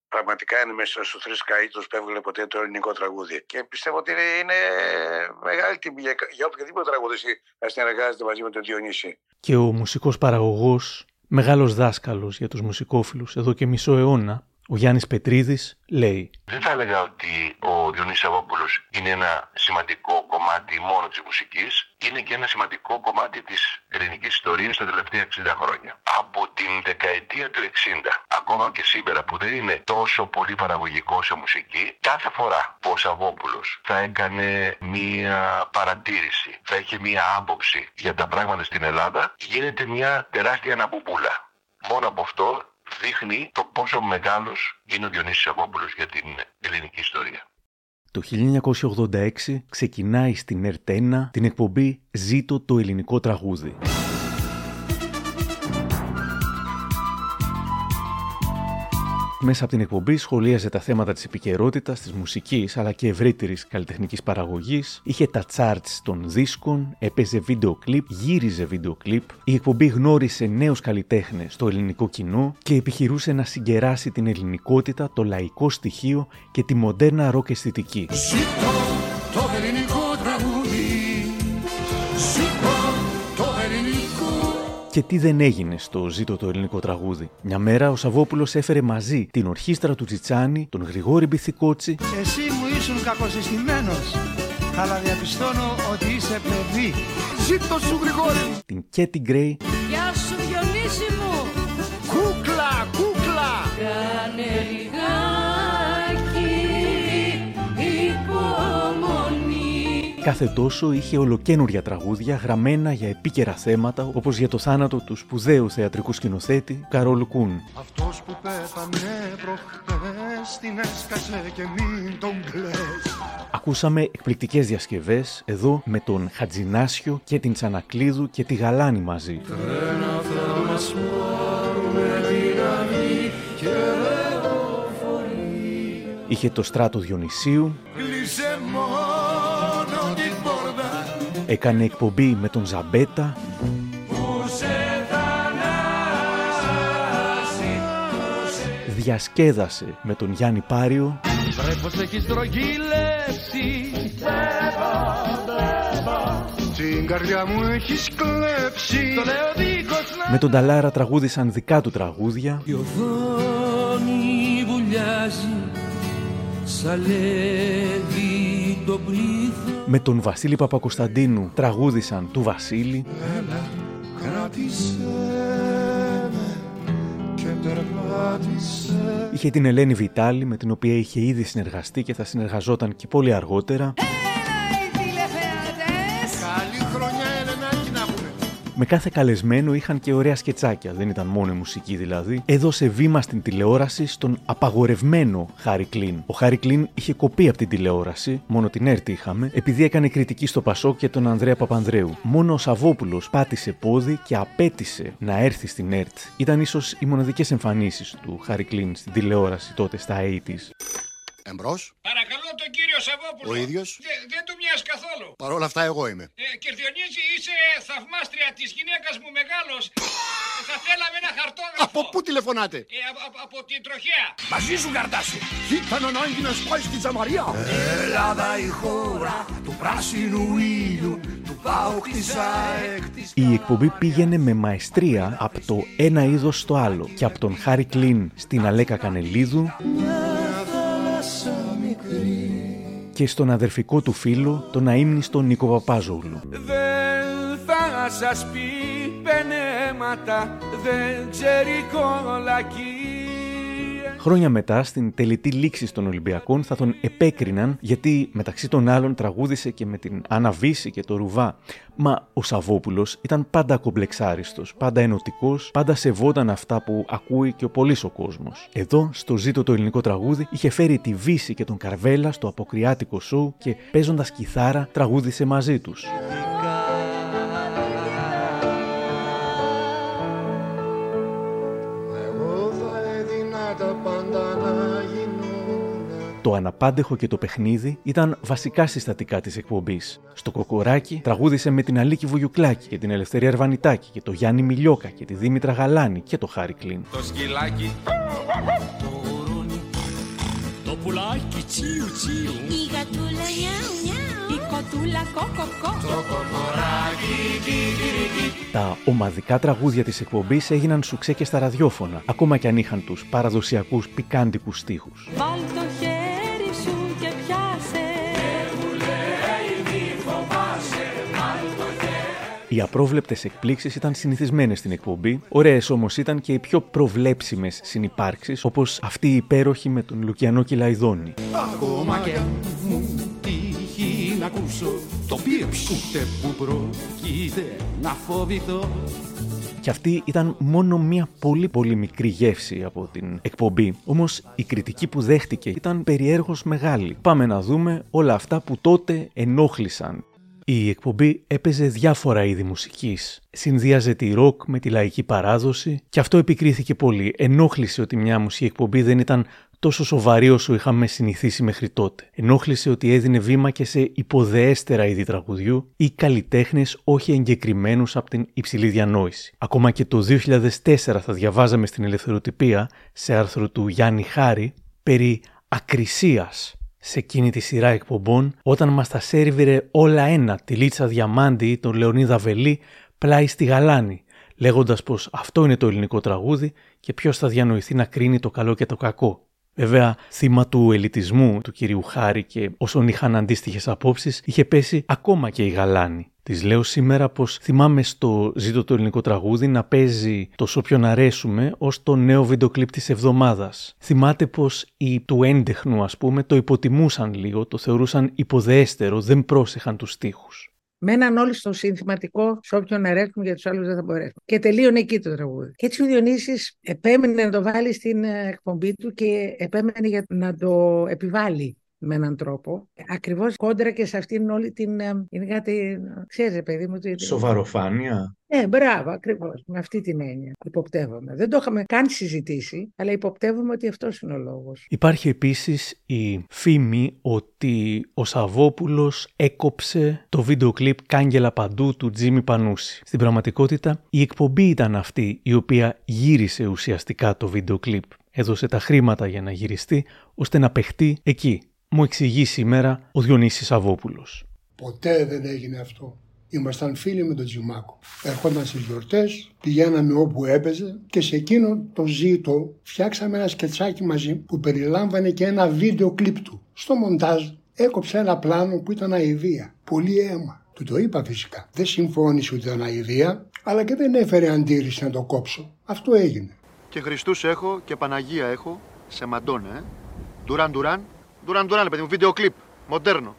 πραγματικά είναι μέσα στους τρεις καλύτερου που έβγαλε ποτέ το ελληνικό τραγούδι. Και πιστεύω ότι είναι μεγάλη τιμή για οποιοδήποτε τραγουδιστή να συνεργάζεται μαζί με τον Διονύση. Και ο μουσικός παραγωγός, μεγάλος δάσκαλος για τους μουσικόφιλους εδώ και μισό αιώνα, ο Γιάννης Πετρίδης λέει Δεν θα έλεγα ότι ο Διονύσης Αβόπουλος είναι ένα σημαντικό κομμάτι μόνο της μουσικής. Είναι και ένα σημαντικό κομμάτι της ελληνικής ιστορίας τα τελευταία 60 χρόνια. Από την δεκαετία του 60, ακόμα και σήμερα που δεν είναι τόσο πολύ παραγωγικό σε μουσική, κάθε φορά που ο Σαββόπουλος θα έκανε μία παρατήρηση, θα είχε μία άποψη για τα πράγματα στην Ελλάδα, γίνεται μια τεράστια αναπουπούλα. Μόνο από αυτό δείχνει το πόσο μεγάλος είναι ο Διονύσης Αγόπουλος για την ελληνική ιστορία. Το 1986 ξεκινάει στην ΕΡΤΕΝΑ την εκπομπή «Ζήτω το ελληνικό τραγούδι». Μέσα από την εκπομπή σχολίαζε τα θέματα της επικαιρότητας, της μουσικής αλλά και ευρύτερης καλλιτεχνικής παραγωγής, είχε τα charts των δίσκων, έπαιζε βίντεο κλιπ, γύριζε βίντεο κλιπ. Η εκπομπή γνώρισε νέους καλλιτέχνες στο ελληνικό κοινό και επιχειρούσε να συγκεράσει την ελληνικότητα, το λαϊκό στοιχείο και τη μοντέρνα ροκ αισθητική. το ελληνικό Και τι δεν έγινε στο ζήτο το ελληνικό τραγούδι. Μια μέρα ο Σαββόπουλος έφερε μαζί την ορχήστρα του Τσιτσάνη, τον Γρηγόρη Μπιθικότσι. Εσύ μου ήσουν κακοσυστημένο, αλλά διαπιστώνω ότι είσαι παιδί. Ζήτω σου Γρηγόρη την Κέτι Γκρέι Γεια σου Διονύση Κάθε τόσο είχε ολοκένουρια τραγούδια γραμμένα για επίκαιρα θέματα όπως για το θάνατο του σπουδαίου θεατρικού σκηνοθέτη Καρόλ Κούν. Αυτός που πέθανε προχτές την έσκασε και μην τον κλαις Ακούσαμε εκπληκτικές διασκευές εδώ με τον Χατζινάσιο και την Τσανακλίδου και τη Γαλάνη μαζί. Τρένα θα μας πάρουμε την αυγή και λεωφορεί Είχε το στράτο Διονυσίου, Κλείσε μόνος την πόρτα έκανε εκπομπή με τον Ζαμπέτα, που σε θανάσει διασκέδασε με τον Γιάννη Πάριο, Βρε πως έχεις τρογγυλέψει. Την καρδιά μου έχεις κλέψει. Το λέω δίχως να με τον Ταλάρα τραγούδησαν δικά του τραγούδια, Η οθόνη βουλιάζει Σαλεύει το πλήθος με τον Βασίλη Παπακοσταντίνου τραγούδησαν του Βασίλη, Έλα κράτησέ με και περπάτησέ είχε την Ελένη Βιτάλη με την οποία είχε ήδη συνεργαστεί και θα συνεργαζόταν και πολύ αργότερα, με κάθε καλεσμένο είχαν και ωραία σκετσάκια, δεν ήταν μόνο η μουσική δηλαδή. Έδωσε βήμα στην τηλεόραση στον απαγορευμένο Χάρη Κλίν. Ο Χάρη Κλίν είχε κοπεί από την τηλεόραση, μόνο την ΕΡΤ είχαμε, επειδή έκανε κριτική στο Πασό και τον Ανδρέα Παπανδρέου. Μόνο ο Σαββόπουλος πάτησε πόδι και απέτησε να έρθει στην ΕΡΤ. Ήταν ίσως οι μοναδικές εμφανίσεις του Χάρη Κλίν στην τηλεόραση τότε στα 80s. Εμπρός, Παρακαλώ τον κύριο Σαββόπουλο. Ο ίδιος. Δε- δεν του μοιάζει καθόλου. παρόλα αυτά εγώ είμαι. Ε, Κερδιονίζη, είσαι θαυμάστρια της γυναίκας μου μεγάλος. Ε, Θα θέλαμε ένα χαρτόγραφο. Από πού τηλεφωνάτε; Ε, από, από- από την τροχέα. Μαζί σου καρτάσι Ήταν ανάγκη να σπάει στη Τζαμαρία Ελλάδα η χώρα του πράσινου ήλιου Του ΠΑΟΚ της ΑΕΚ της Η εκπομπή πήγαινε με μαεστρία από το ένα είδος στο άλλο και από τον Χάρη Κλίν στην Αλέκα Κανελίδου Μια θάλασσα μικρή και στον αδερφικό του φίλο, τον αείμνηστο Νίκο Παπάζογλου. Δεν θα σας πει πενέματα Δεν ξέρει κολακία Χρόνια μετά, στην τελετή λήξης των Ολυμπιακών, θα τον επέκριναν γιατί μεταξύ των άλλων τραγούδισε και με την Άννα Βύση και το Ρουβά. Μα ο Σαββόπουλος ήταν πάντα κομπλεξάριστος, πάντα ενωτικός, πάντα σεβόταν αυτά που ακούει και ο πολύς ο κόσμος. Εδώ, στο ζήτο το ελληνικό τραγούδι, είχε φέρει τη Βύση και τον Καρβέλα στο αποκριάτικο σοου και παίζοντας κιθάρα τραγούδισε μαζί τους. Το αναπάντεχο και το παιχνίδι ήταν βασικά συστατικά της εκπομπής. Στο Κοκοράκι τραγούδισε με την Αλίκη Βουγιουκλάκη και την Ελευθερία Ερβανιτάκη και το Γιάννη Μιλιόκα και τη Δήμητρα Γαλάνη και το Χάρη Κλίν. Το σκυλάκι Το ουρούνι Το πουλάκι τσιου τσιου Η γατούλα νιάου νιάου Η κοτούλα κοκοκό Το κοκοράκι κικυρίκι Τα ομαδικά τραγούδια της εκπομπής έγιναν σουξέ και στα ραδιόφωνα, ακόμα και αν είχαν τους παραδοσιακούς πικάντικους στίχους. Βάλ το χέρι Οι απρόβλεπτες εκπλήξεις ήταν συνηθισμένες στην εκπομπή, ωραίες όμως ήταν και οι πιο προβλέψιμες συνυπάρξεις, όπως αυτή η υπέροχη με τον Λουκιανό Κυλαϊδόνη. Ακόμα και μου τύχει να ακούσω Το πίεψ ούτε που πρόκειται να φοβηθώ Και αυτή ήταν μόνο μία πολύ πολύ μικρή γεύση από την εκπομπή. Όμως η κριτική που δέχτηκε ήταν περιέργως μεγάλη. Πάμε να δούμε όλα αυτά που τότε ενόχλησαν. Η εκπομπή έπαιζε διάφορα είδη μουσικής. Συνδύαζε τη ροκ με τη λαϊκή παράδοση και αυτό επικρίθηκε πολύ. Ενόχλησε ότι μια μουσική εκπομπή δεν ήταν τόσο σοβαρή όσο είχαμε συνηθίσει μέχρι τότε. Ενόχλησε ότι έδινε βήμα και σε υποδεέστερα είδη τραγουδιού ή καλλιτέχνες όχι εγκεκριμένους από την υψηλή διανόηση. Ακόμα και το 2004 θα διαβάζαμε στην ελευθεροτυπία σε άρθρο του Γιάννη Χάρη περί ακρισίας σε εκείνη τη σειρά εκπομπών όταν μας τα σέρβιρε όλα ένα τη Λίτσα Διαμάντη ή τον Λεωνίδα Βελή πλάι στη γαλάνη λέγοντας πως αυτό είναι το ελληνικό τραγούδι και ποιος θα διανοηθεί να κρίνει το καλό και το κακό. Βέβαια, θύμα του ελιτισμού του κυρίου Χάρη και όσων είχαν αντίστοιχες απόψεις, είχε πέσει ακόμα και η Γαλάνη. Της λέω σήμερα πως θυμάμαι στο Ζήτο το ελληνικό τραγούδι να παίζει το Σόπιον αρέσουμε ως το νέο βίντεο κλιπ της εβδομάδας. Θυμάται πως οι του έντεχνου, ας πούμε, το υποτιμούσαν λίγο, το θεωρούσαν υποδέστερο, δεν πρόσεχαν τους στίχους. Μέναν όλοι στο συνθηματικό, σε όποιον αρέσουμε για τους άλλους δεν θα μπορέσουμε. Και τελείωνε εκεί το τραγούδι. Και έτσι ο Διονύσης επέμενε να το βάλει στην ε, εκπομπή του και επέμενε για να το επιβάλλει με έναν τρόπο. Ακριβώς κόντρα και σε αυτήν όλη την. Ε, είναι κάτι. Ξέρετε, παιδί μου. Σοβαροφάνεια. Ναι, μπράβο, ακριβώς. Με αυτή την έννοια. Υποπτεύομαι. Δεν το είχαμε καν συζητήσει, αλλά υποπτεύομαι ότι αυτός είναι ο λόγος. Υπάρχει επίσης η φήμη ότι ο Σαββόπουλος έκοψε το βίντεο κλιπ Κάγκελα Παντού του Τζίμι Πανούση. Στην πραγματικότητα, η εκπομπή ήταν αυτή η οποία γύρισε ουσιαστικά το βίντεο κλιπ. Έδωσε τα χρήματα για να γυριστεί, ώστε να παιχτεί εκεί, μου εξηγεί σήμερα ο Διονύσης Σαββόπουλος. Ποτέ δεν έγινε αυτό. Ήμασταν φίλοι με τον Τζιμάκο. Ερχόταν στις γιορτές, πηγαίναμε όπου έπαιζε και σε εκείνο το ζήτο φτιάξαμε ένα σκετσάκι μαζί που περιλάμβανε και ένα βίντεο κλιπ του. Στο μοντάζ έκοψε ένα πλάνο που ήταν αηδία. Πολύ αίμα. Του το είπα φυσικά. Δεν συμφώνησε ότι ήταν αηδία, αλλά και δεν έφερε αντίρρηση να το κόψω. Αυτό έγινε. Και Χριστούς έχω και Παναγία έχω σε Μαντόνα, ε. Ντουράν Ντουράν Ντουράν Ντουράν, παιδί μου, βίντεο κλιπ. Μοντέρνο.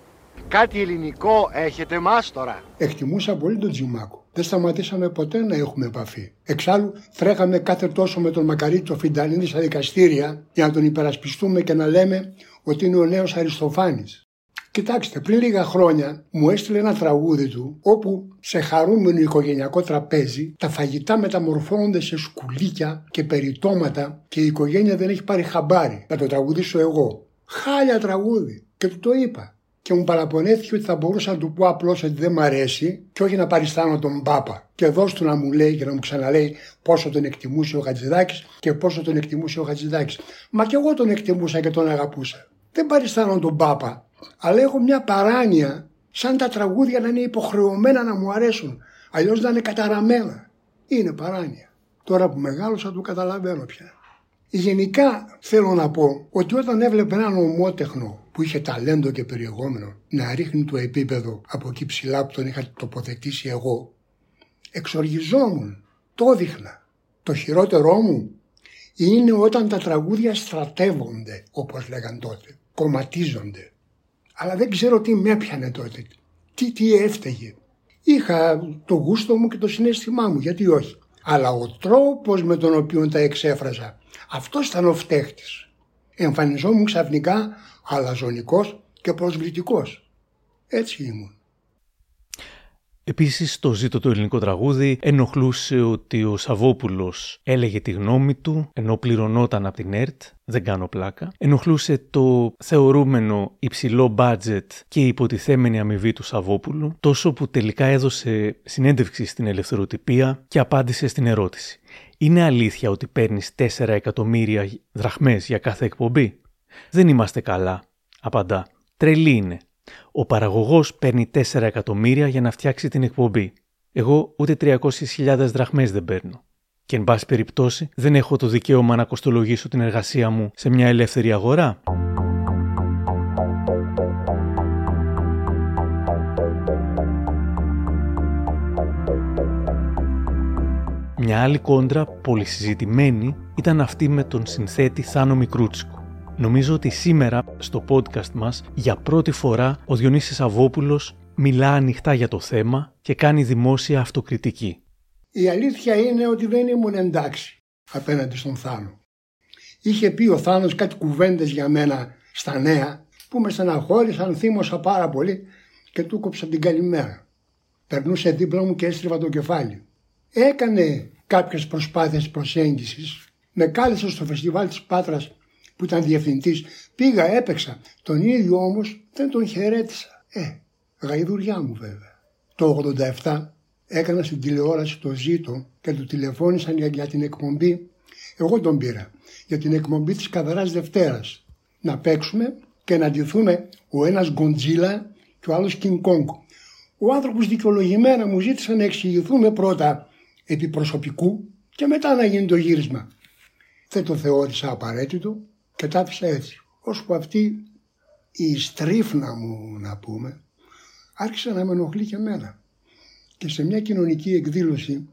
Κάτι ελληνικό έχετε εμά τώρα; Εκτιμούσα πολύ τον Τζιμάκο. Δεν σταματήσαμε ποτέ να έχουμε επαφή. Εξάλλου, τρέχαμε κάθε τόσο με τον Μακαρίτη το Φινταλίνη στα δικαστήρια για να τον υπερασπιστούμε και να λέμε ότι είναι ο νέος Αριστοφάνης. Κοιτάξτε, πριν λίγα χρόνια μου έστειλε ένα τραγούδι του όπου σε χαρούμενο οικογενειακό τραπέζι τα φαγητά μεταμορφώνονται σε σκουλίκια και περιτώματα και η οικογένεια δεν έχει πάρει χαμπάρι. Να το τραγουδήσω εγώ. Χάλια τραγούδι. Και του το είπα. Και μου παραπονέθηκε ότι θα μπορούσα να του πω απλώς ότι δεν μ' αρέσει και όχι να παριστάνω τον Πάπα. Και δώσ' του να μου λέει και να μου ξαναλέει πόσο τον εκτιμούσε ο Χατζηδάκης και πόσο τον εκτιμούσε ο Χατζηδάκης. Μα και εγώ τον εκτιμούσα και τον αγαπούσα. Δεν παριστάνω τον Πάπα. Αλλά έχω μια παράνοια σαν τα τραγούδια να είναι υποχρεωμένα να μου αρέσουν. Αλλιώς να είναι καταραμένα. Είναι παράνοια. Τώρα που μεγάλωσα το καταλαβαίνω πια. Γενικά θέλω να πω ότι όταν έβλεπε έναν ομότεχνο που είχε ταλέντο και περιεχόμενο να ρίχνει το επίπεδο από εκεί ψηλά που τον είχα τοποθετήσει εγώ, εξοργιζόμουν, το δείχνα. Το χειρότερό μου είναι όταν τα τραγούδια στρατεύονται, όπως λέγαν τότε, κομματίζονται. Αλλά δεν ξέρω τι με έπιανε τότε, τι, τι έφταιγε. Είχα το γούστο μου και το συνέστημά μου, γιατί όχι. Αλλά ο τρόπος με τον οποίο τα εξέφραζα αυτός ήταν ο φταίχτης. Εμφανιζόμουν ξαφνικά αλαζονικός και προσβλητικός. Έτσι ήμουν. Επίσης στο ζήτο το ελληνικό τραγούδι ενοχλούσε ότι ο Σαββόπουλος έλεγε τη γνώμη του ενώ πληρωνόταν από την ΕΡΤ, δεν κάνω πλάκα. Ενοχλούσε το θεωρούμενο υψηλό μπάτζετ και η υποτιθέμενη αμοιβή του Σαββόπουλου τόσο που τελικά έδωσε συνέντευξη στην ελευθεροτυπία και απάντησε στην ερώτηση. Είναι αλήθεια ότι παίρνεις 4 εκατομμύρια δραχμές για κάθε εκπομπή; Δεν είμαστε καλά, απαντά. Τρελή είναι. Ο παραγωγός παίρνει 4 εκατομμύρια για να φτιάξει την εκπομπή. Εγώ ούτε 300.000 δραχμές δεν παίρνω. Και εν πάση περιπτώσει δεν έχω το δικαίωμα να κοστολογήσω την εργασία μου σε μια ελεύθερη αγορά. Μια άλλη κόντρα πολυσυζητημένη ήταν αυτή με τον συνθέτη Θάνο Μικρούτσικο. Νομίζω ότι σήμερα στο podcast μας για πρώτη φορά ο Διονύσης Αβόπουλος μιλά ανοιχτά για το θέμα και κάνει δημόσια αυτοκριτική. Η αλήθεια είναι ότι δεν ήμουν εντάξει απέναντι στον Θάνο. Είχε πει ο Θάνος κάτι κουβέντες για μένα στα νέα που με στεναχώρησαν, θύμωσα πάρα πολύ και του κόψα την καλημέρα. Περνούσε δίπλα μου και έστριβα το κεφάλι. Έκανε κάποιες προσπάθειες προσέγγισης. Με κάλεσε στο φεστιβάλ της Πάτρας που ήταν διευθυντής. Πήγα, έπαιξα. Τον ίδιο όμως δεν τον χαιρέτησα. Ε, γαϊδουριά μου βέβαια. Το 87 έκανα στην τηλεόραση το ζήτο και του τηλεφώνησαν για, για την εκπομπή. Εγώ τον πήρα για την εκπομπή της Καδράς Δευτέρας. Να παίξουμε και να ντυθούμε ο ένας Γκοντζίλα και ο άλλος King Kong. Ο άνθρωπος δικαιολογημένα μου ζήτησε να εξηγηθούμε πρώτα επί προσωπικού και μετά να γίνει το γύρισμα. Δεν το θεώρησα απαραίτητο Και τα άφησα έτσι. Ώσπου αυτή η στρίφνα μου να πούμε άρχισε να με ενοχλεί και εμένα. Και σε μια κοινωνική εκδήλωση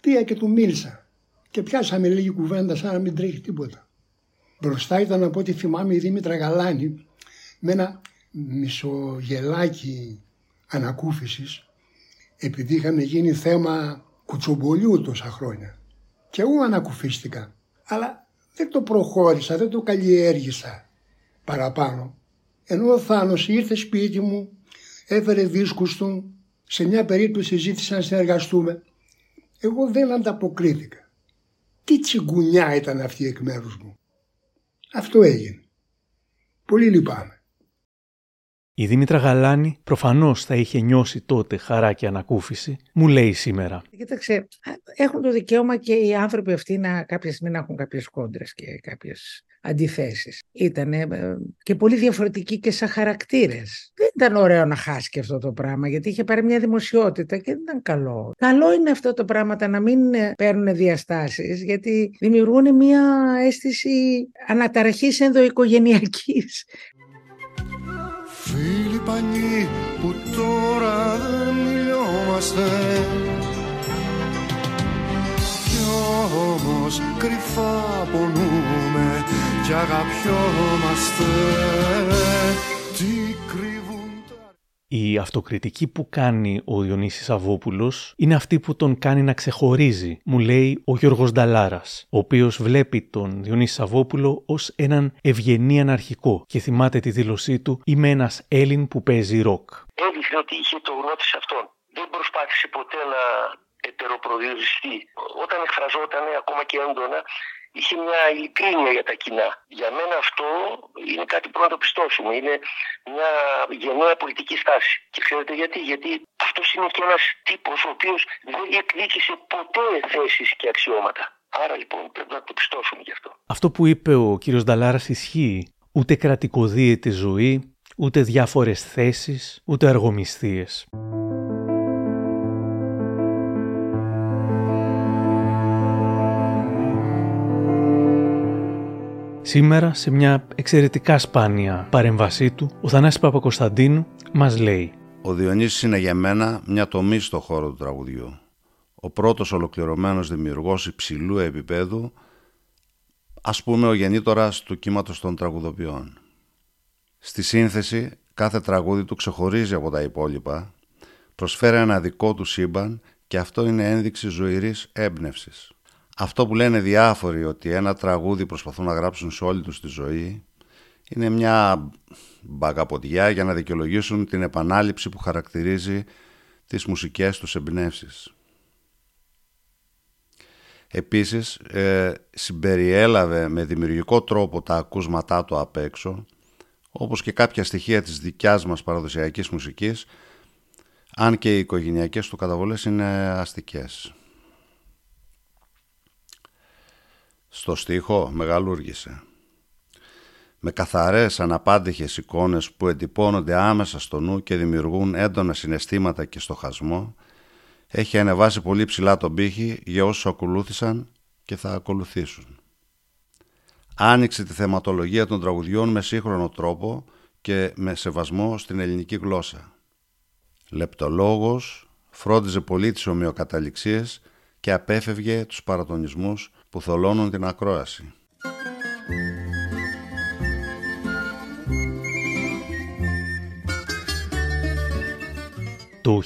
πήγα και του μίλησα και πιάσαμε λίγη κουβέντα σαν να μην τρέχει τίποτα. Μπροστά ήταν από ό,τι θυμάμαι η Δήμητρα Γαλάνη με ένα μισογελάκι ανακούφισης επειδή είχαμε γίνει θέμα κουτσομπολιού τόσα χρόνια. Και εγώ ανακουφίστηκα, αλλά δεν το προχώρησα, δεν το καλλιέργησα παραπάνω. Ενώ ο Θάνος ήρθε σπίτι μου, έφερε δίσκους του, σε μια περίπτωση ζήτησε να συνεργαστούμε. Εγώ δεν ανταποκρίθηκα. Τι τσιγκουνιά ήταν αυτή εκ μέρους μου. Αυτό έγινε. Πολύ λυπάμαι. Η Δήμητρα Γαλάνη προφανώς θα είχε νιώσει τότε χαρά και ανακούφιση, μου λέει σήμερα. Κοίταξε, έχουν το δικαίωμα και οι άνθρωποι αυτοί να κάποια στιγμή να έχουν κάποιες κόντρες και κάποιες αντιθέσεις. Ήταν και πολύ διαφορετικοί και σαν χαρακτήρες. Δεν ήταν ωραίο να χάσει και αυτό το πράγμα, γιατί είχε πάρει μια δημοσιότητα και δεν ήταν καλό. Καλό είναι αυτό το πράγμα να μην παίρνουν διαστάσεις, γιατί δημιουργούν μια αίσθηση αναταραχής ενδοοικογενειακής. Φίλοι πανιοί που τώρα δεν μιλιόμαστε. Κι όμως κρυφά πονούμε κι αγαπιόμαστε. Τι η αυτοκριτική που κάνει ο Διονύσης Αβόπουλος είναι αυτή που τον κάνει να ξεχωρίζει, μου λέει ο Γιώργος Νταλάρας, ο οποίος βλέπει τον Διονύση Σαββόπουλο ως έναν ευγενή αναρχικό και θυμάται τη δήλωσή του «Είμαι ένας Έλλην που παίζει ροκ». Έδειχνε ότι είχε το γνώτη σε αυτόν. Δεν προσπάθησε ποτέ να ετεροπροδιοριστεί. Όταν εκφραζόταν ακόμα και έντονα, είχε μια ειλικρίνεια για τα κοινά. Για μένα αυτό είναι κάτι που να το πιστώσουμε. Είναι μια γενναία πολιτική στάση. Και ξέρετε γιατί; Γιατί αυτός είναι και ένας τύπος ο οποίος δεν διεκδίκησε ποτέ θέσεις και αξιώματα. Άρα λοιπόν πρέπει να το πιστώσουμε γι' αυτό. Αυτό που είπε ο κύριος Νταλάρας ισχύει. Ούτε κρατικοδίαιτη ζωή, ούτε διάφορες θέσεις, ούτε αργομισθίες. Σήμερα, σε μια εξαιρετικά σπάνια παρέμβασή του, ο Θανάσης Παπακοσταντίνου μας λέει «Ο Διονύσης είναι για μένα μια τομή στο χώρο του τραγουδιού. Ο πρώτος ολοκληρωμένος δημιουργός υψηλού επίπεδου, ας πούμε ο γεννήτορας του κύματος των τραγουδοποιών. Στη σύνθεση, κάθε τραγούδι του ξεχωρίζει από τα υπόλοιπα, προσφέρει ένα δικό του σύμπαν και αυτό είναι ένδειξη ζωηρής έμπνευσης. Αυτό που λένε διάφοροι ότι ένα τραγούδι προσπαθούν να γράψουν σε όλη τους τη ζωή είναι μια μπαγκαποδιά για να δικαιολογήσουν την επανάληψη που χαρακτηρίζει τις μουσικές τους εμπνεύσεις. Επίσης ε, συμπεριέλαβε με δημιουργικό τρόπο τα ακούσματά του απ' έξω όπως και κάποια στοιχεία της δικιάς μας παραδοσιακής μουσικής αν και οι οικογενειακές του καταβολές είναι αστικές. Στο στίχο μεγαλούργησε. Με καθαρές αναπάντηχες εικόνες που εντυπώνονται άμεσα στο νου και δημιουργούν έντονα συναισθήματα και στοχασμό, έχει ανεβάσει πολύ ψηλά τον πύχη για όσους ακολούθησαν και θα ακολουθήσουν. Άνοιξε τη θεματολογία των τραγουδιών με σύγχρονο τρόπο και με σεβασμό στην ελληνική γλώσσα. Λεπτολόγος, φρόντιζε πολύ τις ομοιοκαταληξίες και απέφευγε τους παρατονισμούς που θολώνουν την ακρόαση. Το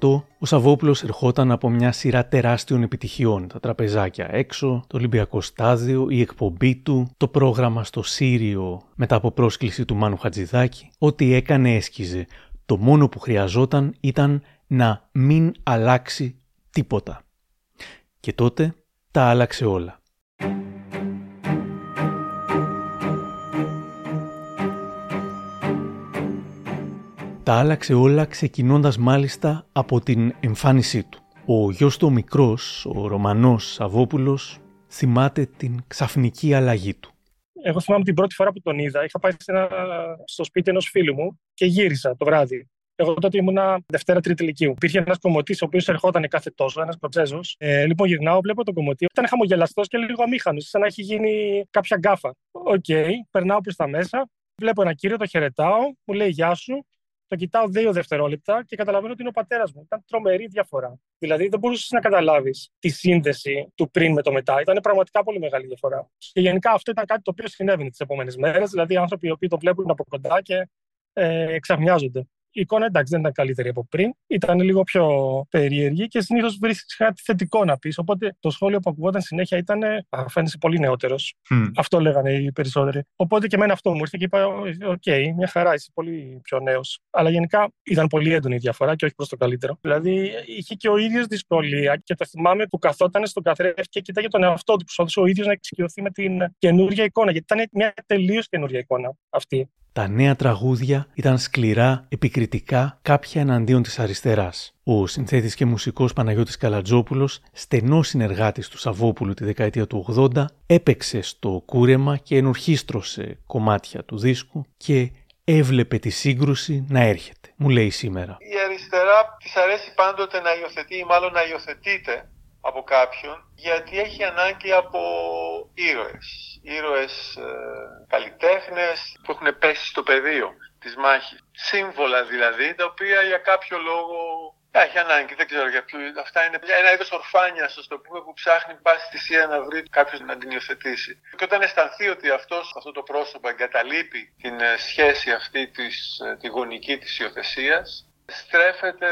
1988 ο Σαββόπουλος ερχόταν από μια σειρά τεράστιων επιτυχιών. Τα τραπεζάκια έξω, το Ολυμπιακό στάδιο, η εκπομπή του, το πρόγραμμα στο Σύριο μετά από πρόσκληση του Μάνου Χατζηδάκη. Ό,τι έκανε έσκιζε. Το μόνο που χρειαζόταν ήταν να μην αλλάξει τίποτα. Και τότε τα άλλαξε όλα. Τα άλλαξε όλα ξεκινώντας μάλιστα από την εμφάνισή του. Ο γιος του ο μικρός, ο Ρωμανός Σαββόπουλος, θυμάται την ξαφνική αλλαγή του. Εγώ θυμάμαι την πρώτη φορά που τον είδα. Είχα πάει στο σπίτι ενός φίλου μου και γύρισα το βράδυ. Εγώ τότε ήμουνα Δευτέρα Τρίτη Λυκείου. Υπήρχε ένας κομμωτής, ο οποίος ερχόταν κάθε τόσο, ένας Σκοτσέζος. Ε, λοιπόν, γυρνάω, βλέπω τον κομμωτή. Ήταν χαμογελαστός και λίγο αμήχανος, σαν να έχει γίνει κάποια γκάφα. OK, okay, περνάω προς τα μέσα. Βλέπω ένα κύριο, το χαιρετάω, μου λέει Γεια σου. Το κοιτάω δύο δευτερόλεπτα και καταλαβαίνω ότι είναι ο πατέρας μου. Ήταν τρομερή διαφορά. Δηλαδή δεν μπορούσες να καταλάβεις τη σύνδεση του πριν με το μετά. Ήταν πραγματικά πολύ μεγάλη διαφορά. Και γενικά αυτό ήταν κάτι το οποίο συνέβαινε τις επόμενες μέρες. Δηλαδή άνθρωποι οι οποίοι το βλέπουν από κοντά και ε, εξαφνιάζονται η εικόνα εντάξει δεν ήταν καλύτερη από πριν. Ήταν λίγο πιο περίεργη και συνήθως βρίσκεις κάτι θετικό να πεις. Οπότε το σχόλιο που ακουγόταν συνέχεια ήταν Φαίνεσαι πολύ νεότερος. Mm. Αυτό λέγανε οι περισσότεροι. Οπότε και εμένα αυτό μου ήρθε και είπα: OK, okay, μια χαρά, είσαι πολύ πιο νέος. Αλλά γενικά ήταν πολύ έντονη η διαφορά και όχι προς το καλύτερο. Δηλαδή είχε και ο ίδιος δυσκολία και το θυμάμαι που καθόταν στον καθρέφτη και κοιτάγε τον εαυτό του. Προσπαθούσε ο ίδιος να εξοικειωθεί με την καινούργια εικόνα. Γιατί ήταν μια τελείως καινούργια εικόνα αυτή. Τα νέα τραγούδια ήταν σκληρά, επικριτικά, κάποια εναντίον της αριστεράς. Ο συνθέτης και μουσικός Παναγιώτης Καλατζόπουλος, στενός συνεργάτης του Σαββόπουλου τη δεκαετία του 80, έπαιξε στο κούρεμα και ενορχίστρωσε κομμάτια του δίσκου και έβλεπε τη σύγκρουση να έρχεται. Μου λέει σήμερα. Η αριστερά της αρέσει πάντοτε να υιοθετεί ή μάλλον να υιοθετείται από κάποιον γιατί έχει ανάγκη από ήρωες. Ήρωες ε, καλλιτέχνες που έχουν πέσει στο πεδίο της μάχης. Σύμβολα δηλαδή, τα οποία για κάποιο λόγο έχει ανάγκη, δεν ξέρω για ποιο. Αυτά είναι ένα είδος ορφάνια, ας το πούμε, που ψάχνει πάση θυσία να βρει κάποιος να την υιοθετήσει. Και όταν αισθανθεί ότι αυτός, αυτό το πρόσωπο εγκαταλείπει την ε, σχέση αυτή, της, ε, τη γονική της υιοθεσίας, στρέφεται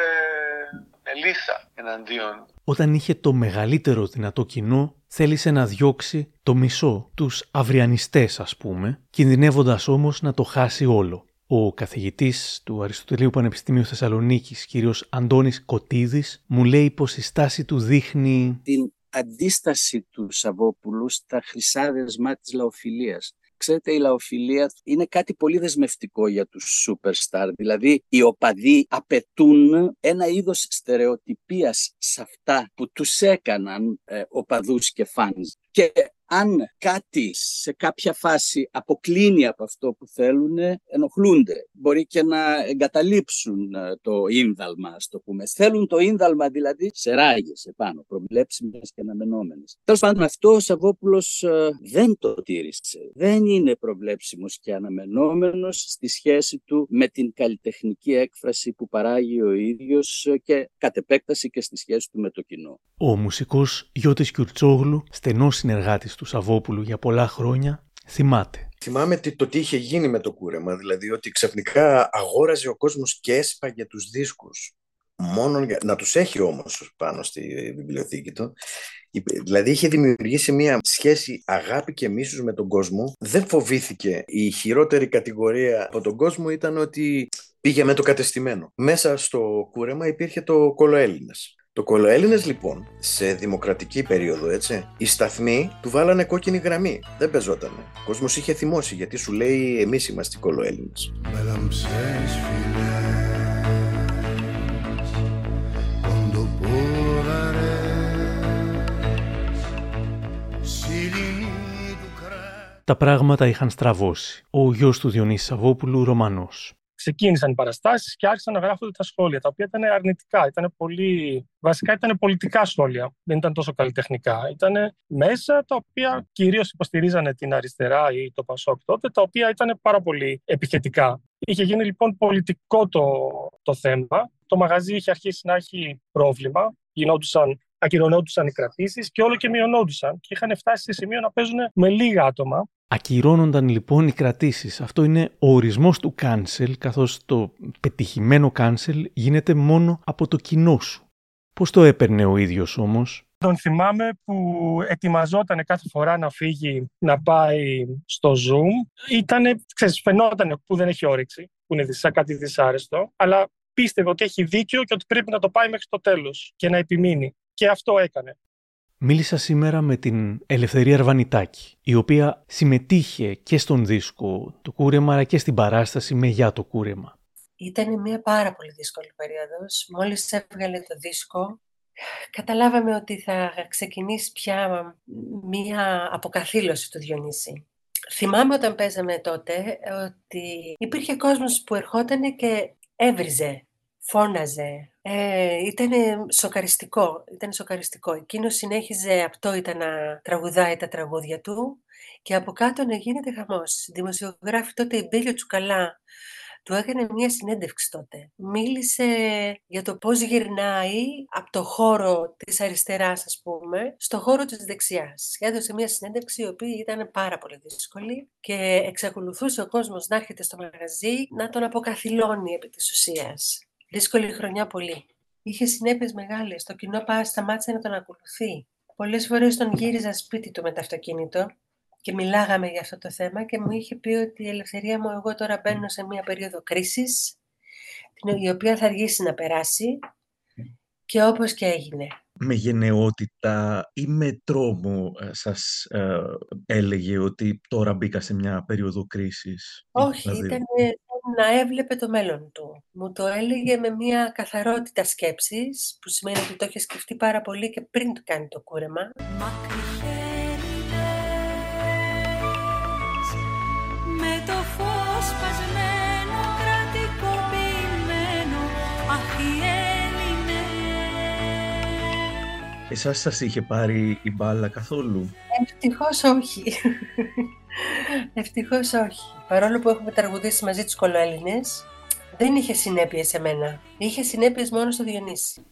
με λύσα εναντίον. Όταν είχε το μεγαλύτερο δυνατό κοινό, θέλησε να διώξει το μισό, τους αυριανιστές ας πούμε, κινδυνεύοντας όμως να το χάσει όλο. Ο καθηγητής του Αριστοτελείου Πανεπιστημίου Θεσσαλονίκης, κύριος Αντώνης Κωτίδης, μου λέει πως η στάση του δείχνει... Την αντίσταση του Σαββόπουλου στα χρυσά δεσμά της λαοφιλίας. Ξέρετε, η λαοφιλία είναι κάτι πολύ δεσμευτικό για τους superstar. Δηλαδή, οι οπαδοί απαιτούν ένα είδος στερεοτυπίας σε αυτά που τους έκαναν ε, οπαδούς και φανς. Και αν κάτι σε κάποια φάση αποκλίνει από αυτό που θέλουν, ενοχλούνται. Μπορεί και να εγκαταλείψουν ε, το ίνδαλμα, ας το πούμε. Θέλουν το ίνδαλμα δηλαδή σε ράγες επάνω, προβλέψιμες και αναμενόμενες. Τέλος πάντων, αυτό ο Σαββόπουλος ε, δεν το τήρησε. Δεν είναι προβλέψιμος και αναμενόμενος στη σχέση του με την καλλιτεχνική έκφραση που παράγει ο ίδιος ε, και κατ' επέκταση και στη σχέση του με το κοινό. Ο μουσικός Γιώτης Κιουρτσόγλου, στενός συνεργάτης του Σαββόπουλου για πολλά χρόνια θυμάται. Θυμάμαι το τι είχε γίνει με το κούρεμα, δηλαδή ότι ξαφνικά αγόραζε ο κόσμος και έσπαγε τους δίσκους. Μόνο για... να τους έχει όμως πάνω στη βιβλιοθήκη του. Δηλαδή είχε δημιουργήσει μια σχέση αγάπη και μίσους με τον κόσμο. Δεν φοβήθηκε. Η χειρότερη κατηγορία από τον κόσμο ήταν ότι πήγε με το κατεστημένο. Μέσα στο κούρεμα υπήρχε το κολοέλληνας. Το κολοέλληνε λοιπόν, σε δημοκρατική περίοδο, έτσι, οι σταθμοί του βάλανε κόκκινη γραμμή. Δεν πεζότανε. Ο κόσμος είχε θυμώσει γιατί σου λέει εμείς είμαστε οι κολοέλληνε. Τα πράγματα είχαν στραβώσει. Ο γιος του Διονύσης Σαββόπουλου, Ρωμανός ξεκίνησαν οι παραστάσεις και άρχισαν να γράφονται τα σχόλια, τα οποία ήταν αρνητικά. Ήταν πολύ... Βασικά ήταν πολιτικά σχόλια, δεν ήταν τόσο καλλιτεχνικά. Ήταν μέσα τα οποία κυρίως υποστηρίζανε την αριστερά ή το Πασόκ τότε, τα οποία ήταν πάρα πολύ επιθετικά. Είχε γίνει λοιπόν πολιτικό το, το θέμα. Το μαγαζί είχε αρχίσει να έχει πρόβλημα. Γινόντουσαν ακυρωνόντουσαν οι κρατήσεις και όλο και μειωνόντουσαν. Και είχαν φτάσει σε σημείο να παίζουν με λίγα άτομα. Ακυρώνονταν λοιπόν οι κρατήσεις. Αυτό είναι ο ορισμός του cancel, καθώς το πετυχημένο cancel γίνεται μόνο από το κοινό σου. Πώς το έπαιρνε ο ίδιος όμως; Τον θυμάμαι που ετοιμαζόταν κάθε φορά να φύγει να πάει στο Zoom. Ήτανε, ξέρεις, φαινόταν που δεν έχει όρεξη, που είναι σαν κάτι δυσάρεστο, αλλά πίστευε ότι έχει δίκιο και ότι πρέπει να το πάει μέχρι το τέλος και να επιμείνει. Και αυτό έκανε. Μίλησα σήμερα με την Ελευθερία Αρβανιτάκη, η οποία συμμετείχε και στον δίσκο του κούρεμα, αλλά και στην παράσταση με για το κούρεμα. Ήταν μια πάρα πολύ δύσκολη περίοδος. Μόλις έβγαλε το δίσκο, καταλάβαμε ότι θα ξεκινήσει πια μια αποκαθήλωση του Διονύση. Θυμάμαι όταν παίζαμε τότε ότι υπήρχε κόσμος που ερχόταν και έβριζε φώναζε. Ε, ήταν σοκαριστικό, ήταν σοκαριστικό. Εκείνος συνέχιζε, αυτό ήταν να τραγουδάει τα τραγούδια του και από κάτω να γίνεται χαμός. Δημοσιογράφη τότε η Μπέλιο Τσουκαλά του έκανε μια συνέντευξη τότε. Μίλησε για το πώς γυρνάει από το χώρο της αριστεράς, ας πούμε, στο χώρο της δεξιάς. Έδωσε μια συνέντευξη η οποία ήταν πάρα πολύ δύσκολη και εξακολουθούσε ο κόσμος να έρχεται στο μαγαζί να τον αποκαθιλώνει επί της ουσίας. Δύσκολη χρονιά πολύ. Είχε συνέπειες μεγάλες. Το κοινό σταμάτησε να τον ακολουθεί. Πολλές φορές τον γύριζα σπίτι του με το αυτοκίνητο και μιλάγαμε για αυτό το θέμα και μου είχε πει ότι η ελευθερία μου εγώ τώρα μπαίνω σε μια περίοδο κρίσης η οποία θα αργήσει να περάσει και όπως και έγινε. Με γενναιότητα ή με τρόμο ε, σας ε, έλεγε ότι τώρα μπήκα σε μια περίοδο κρίσης; Όχι, δηλαδή... ήταν να έβλεπε το μέλλον του. Μου το έλεγε με μια καθαρότητα σκέψης, που σημαίνει ότι το είχε σκεφτεί πάρα πολύ και πριν του κάνει το κούρεμα. με Εσάς σας είχε πάρει η μπάλα καθόλου; Ευτυχώς όχι. Ευτυχώς όχι. Παρόλο που έχουμε τραγουδήσει μαζί τους κολοέλληνες, δεν είχε συνέπειες σε μένα. Είχε συνέπειες μόνο στο Διονύση.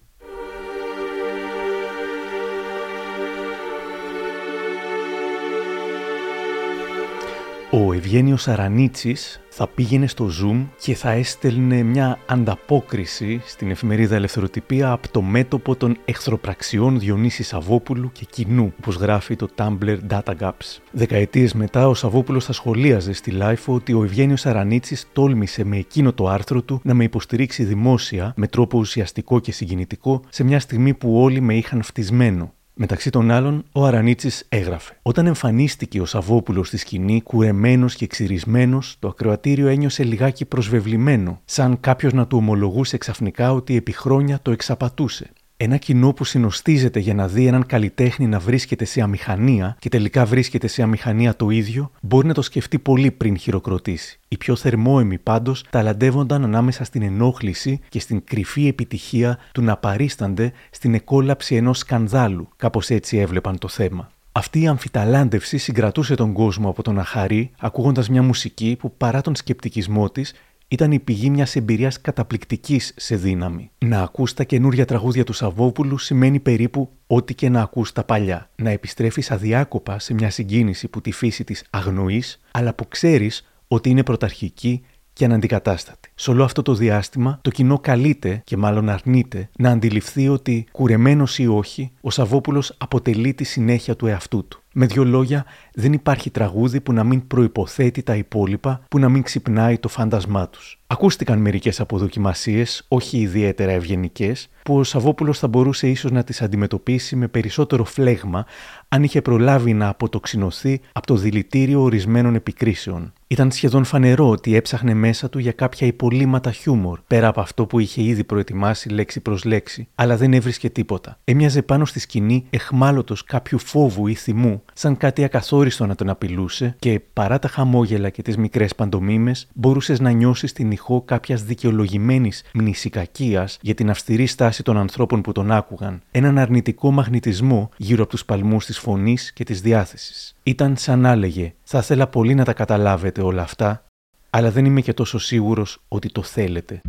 Ο Ευγένιος Αρανίτσης θα πήγαινε στο Zoom και θα έστελνε μια ανταπόκριση στην εφημερίδα Ελευθεροτυπία από το μέτωπο των εχθροπραξιών Διονύσης Σαββόπουλου και κοινού, όπως γράφει το Tumblr Data Gaps. Δεκαετίες μετά ο Σαββόπουλος θα σχολίαζε στη Life ότι ο Ευγένιος Αρανίτσης τόλμησε με εκείνο το άρθρο του να με υποστηρίξει δημόσια με τρόπο ουσιαστικό και συγκινητικό σε μια στιγμή που όλοι με είχαν φτισμένο. Μεταξύ των άλλων, ο Αρανίτσης έγραφε: Όταν εμφανίστηκε ο Σαββόπουλος στη σκηνή, κουρεμένος και ξυρισμένο, το ακροατήριο ένιωσε λιγάκι προσβεβλημένο, σαν κάποιος να του ομολογούσε ξαφνικά ότι επί χρόνια το εξαπατούσε. Ένα κοινό που συνοστίζεται για να δει έναν καλλιτέχνη να βρίσκεται σε αμηχανία και τελικά βρίσκεται σε αμηχανία το ίδιο, μπορεί να το σκεφτεί πολύ πριν χειροκροτήσει. Οι πιο θερμόεμοι πάντως ταλαντεύονταν ανάμεσα στην ενόχληση και στην κρυφή επιτυχία του να παρίστανται στην εκόλαψη ενός σκανδάλου. Κάπως έτσι έβλεπαν το θέμα. Αυτή η αμφιταλάντευση συγκρατούσε τον κόσμο από τον να χαρεί, ακούγοντας μια μουσική που παρά τον σκεπτικισμό της ήταν η πηγή μιας εμπειρίας καταπληκτικής σε δύναμη. Να ακούς τα καινούργια τραγούδια του Σαββόπουλου σημαίνει περίπου ό,τι και να ακούς τα παλιά. Να επιστρέφεις αδιάκοπα σε μια συγκίνηση που τη φύση της αγνοείς, αλλά που ξέρεις ότι είναι πρωταρχική και αναντικατάστατη. Σε όλο αυτό το διάστημα, το κοινό καλείται και μάλλον αρνείται να αντιληφθεί ότι, κουρεμένος ή όχι, ο Σαββόπουλος αποτελεί τη συνέχεια του εαυτού του. Με δύο λόγια, δεν υπάρχει τραγούδι που να μην προποθέτει τα υπόλοιπα, που να μην ξυπνάει το φάντασμά τους. Ακούστηκαν μερικές αποδοκιμασίες, όχι ιδιαίτερα ευγενικές, που ο Σαββόπουλος θα μπορούσε ίσως να τις αντιμετωπίσει με περισσότερο φλέγμα, αν είχε προλάβει να αποτοξινωθεί από το δηλητήριο ορισμένων επικρίσεων. Ήταν σχεδόν φανερό ότι έψαχνε μέσα του για κάποια υπολείμματα χιούμορ, πέρα από αυτό που είχε ήδη προετοιμάσει λέξη προς λέξη, αλλά δεν έβρισκε τίποτα. Έμοιαζε πάνω στη σκηνή εχμάλωτος κάποιου φόβου ή θυμού, σαν κάτι ακαθόριστο να τον απειλούσε και παρά τα χαμόγελα και τις μικρές παντομήμε, μπορούσες να νιώσεις την ηχό κάποιας δικαιολογημένης μνησικακίας για την αυστηρή στάση των ανθρώπων που τον άκουγαν, έναν αρνητικό μαγνητισμό γύρω από τους παλμούς της φωνής και της διάθεσης. Ήταν σαν να έλεγε: Θα ήθελα πολύ να τα καταλάβετε όλα αυτά, αλλά δεν είμαι και τόσο σίγουρος ότι το θέλετε.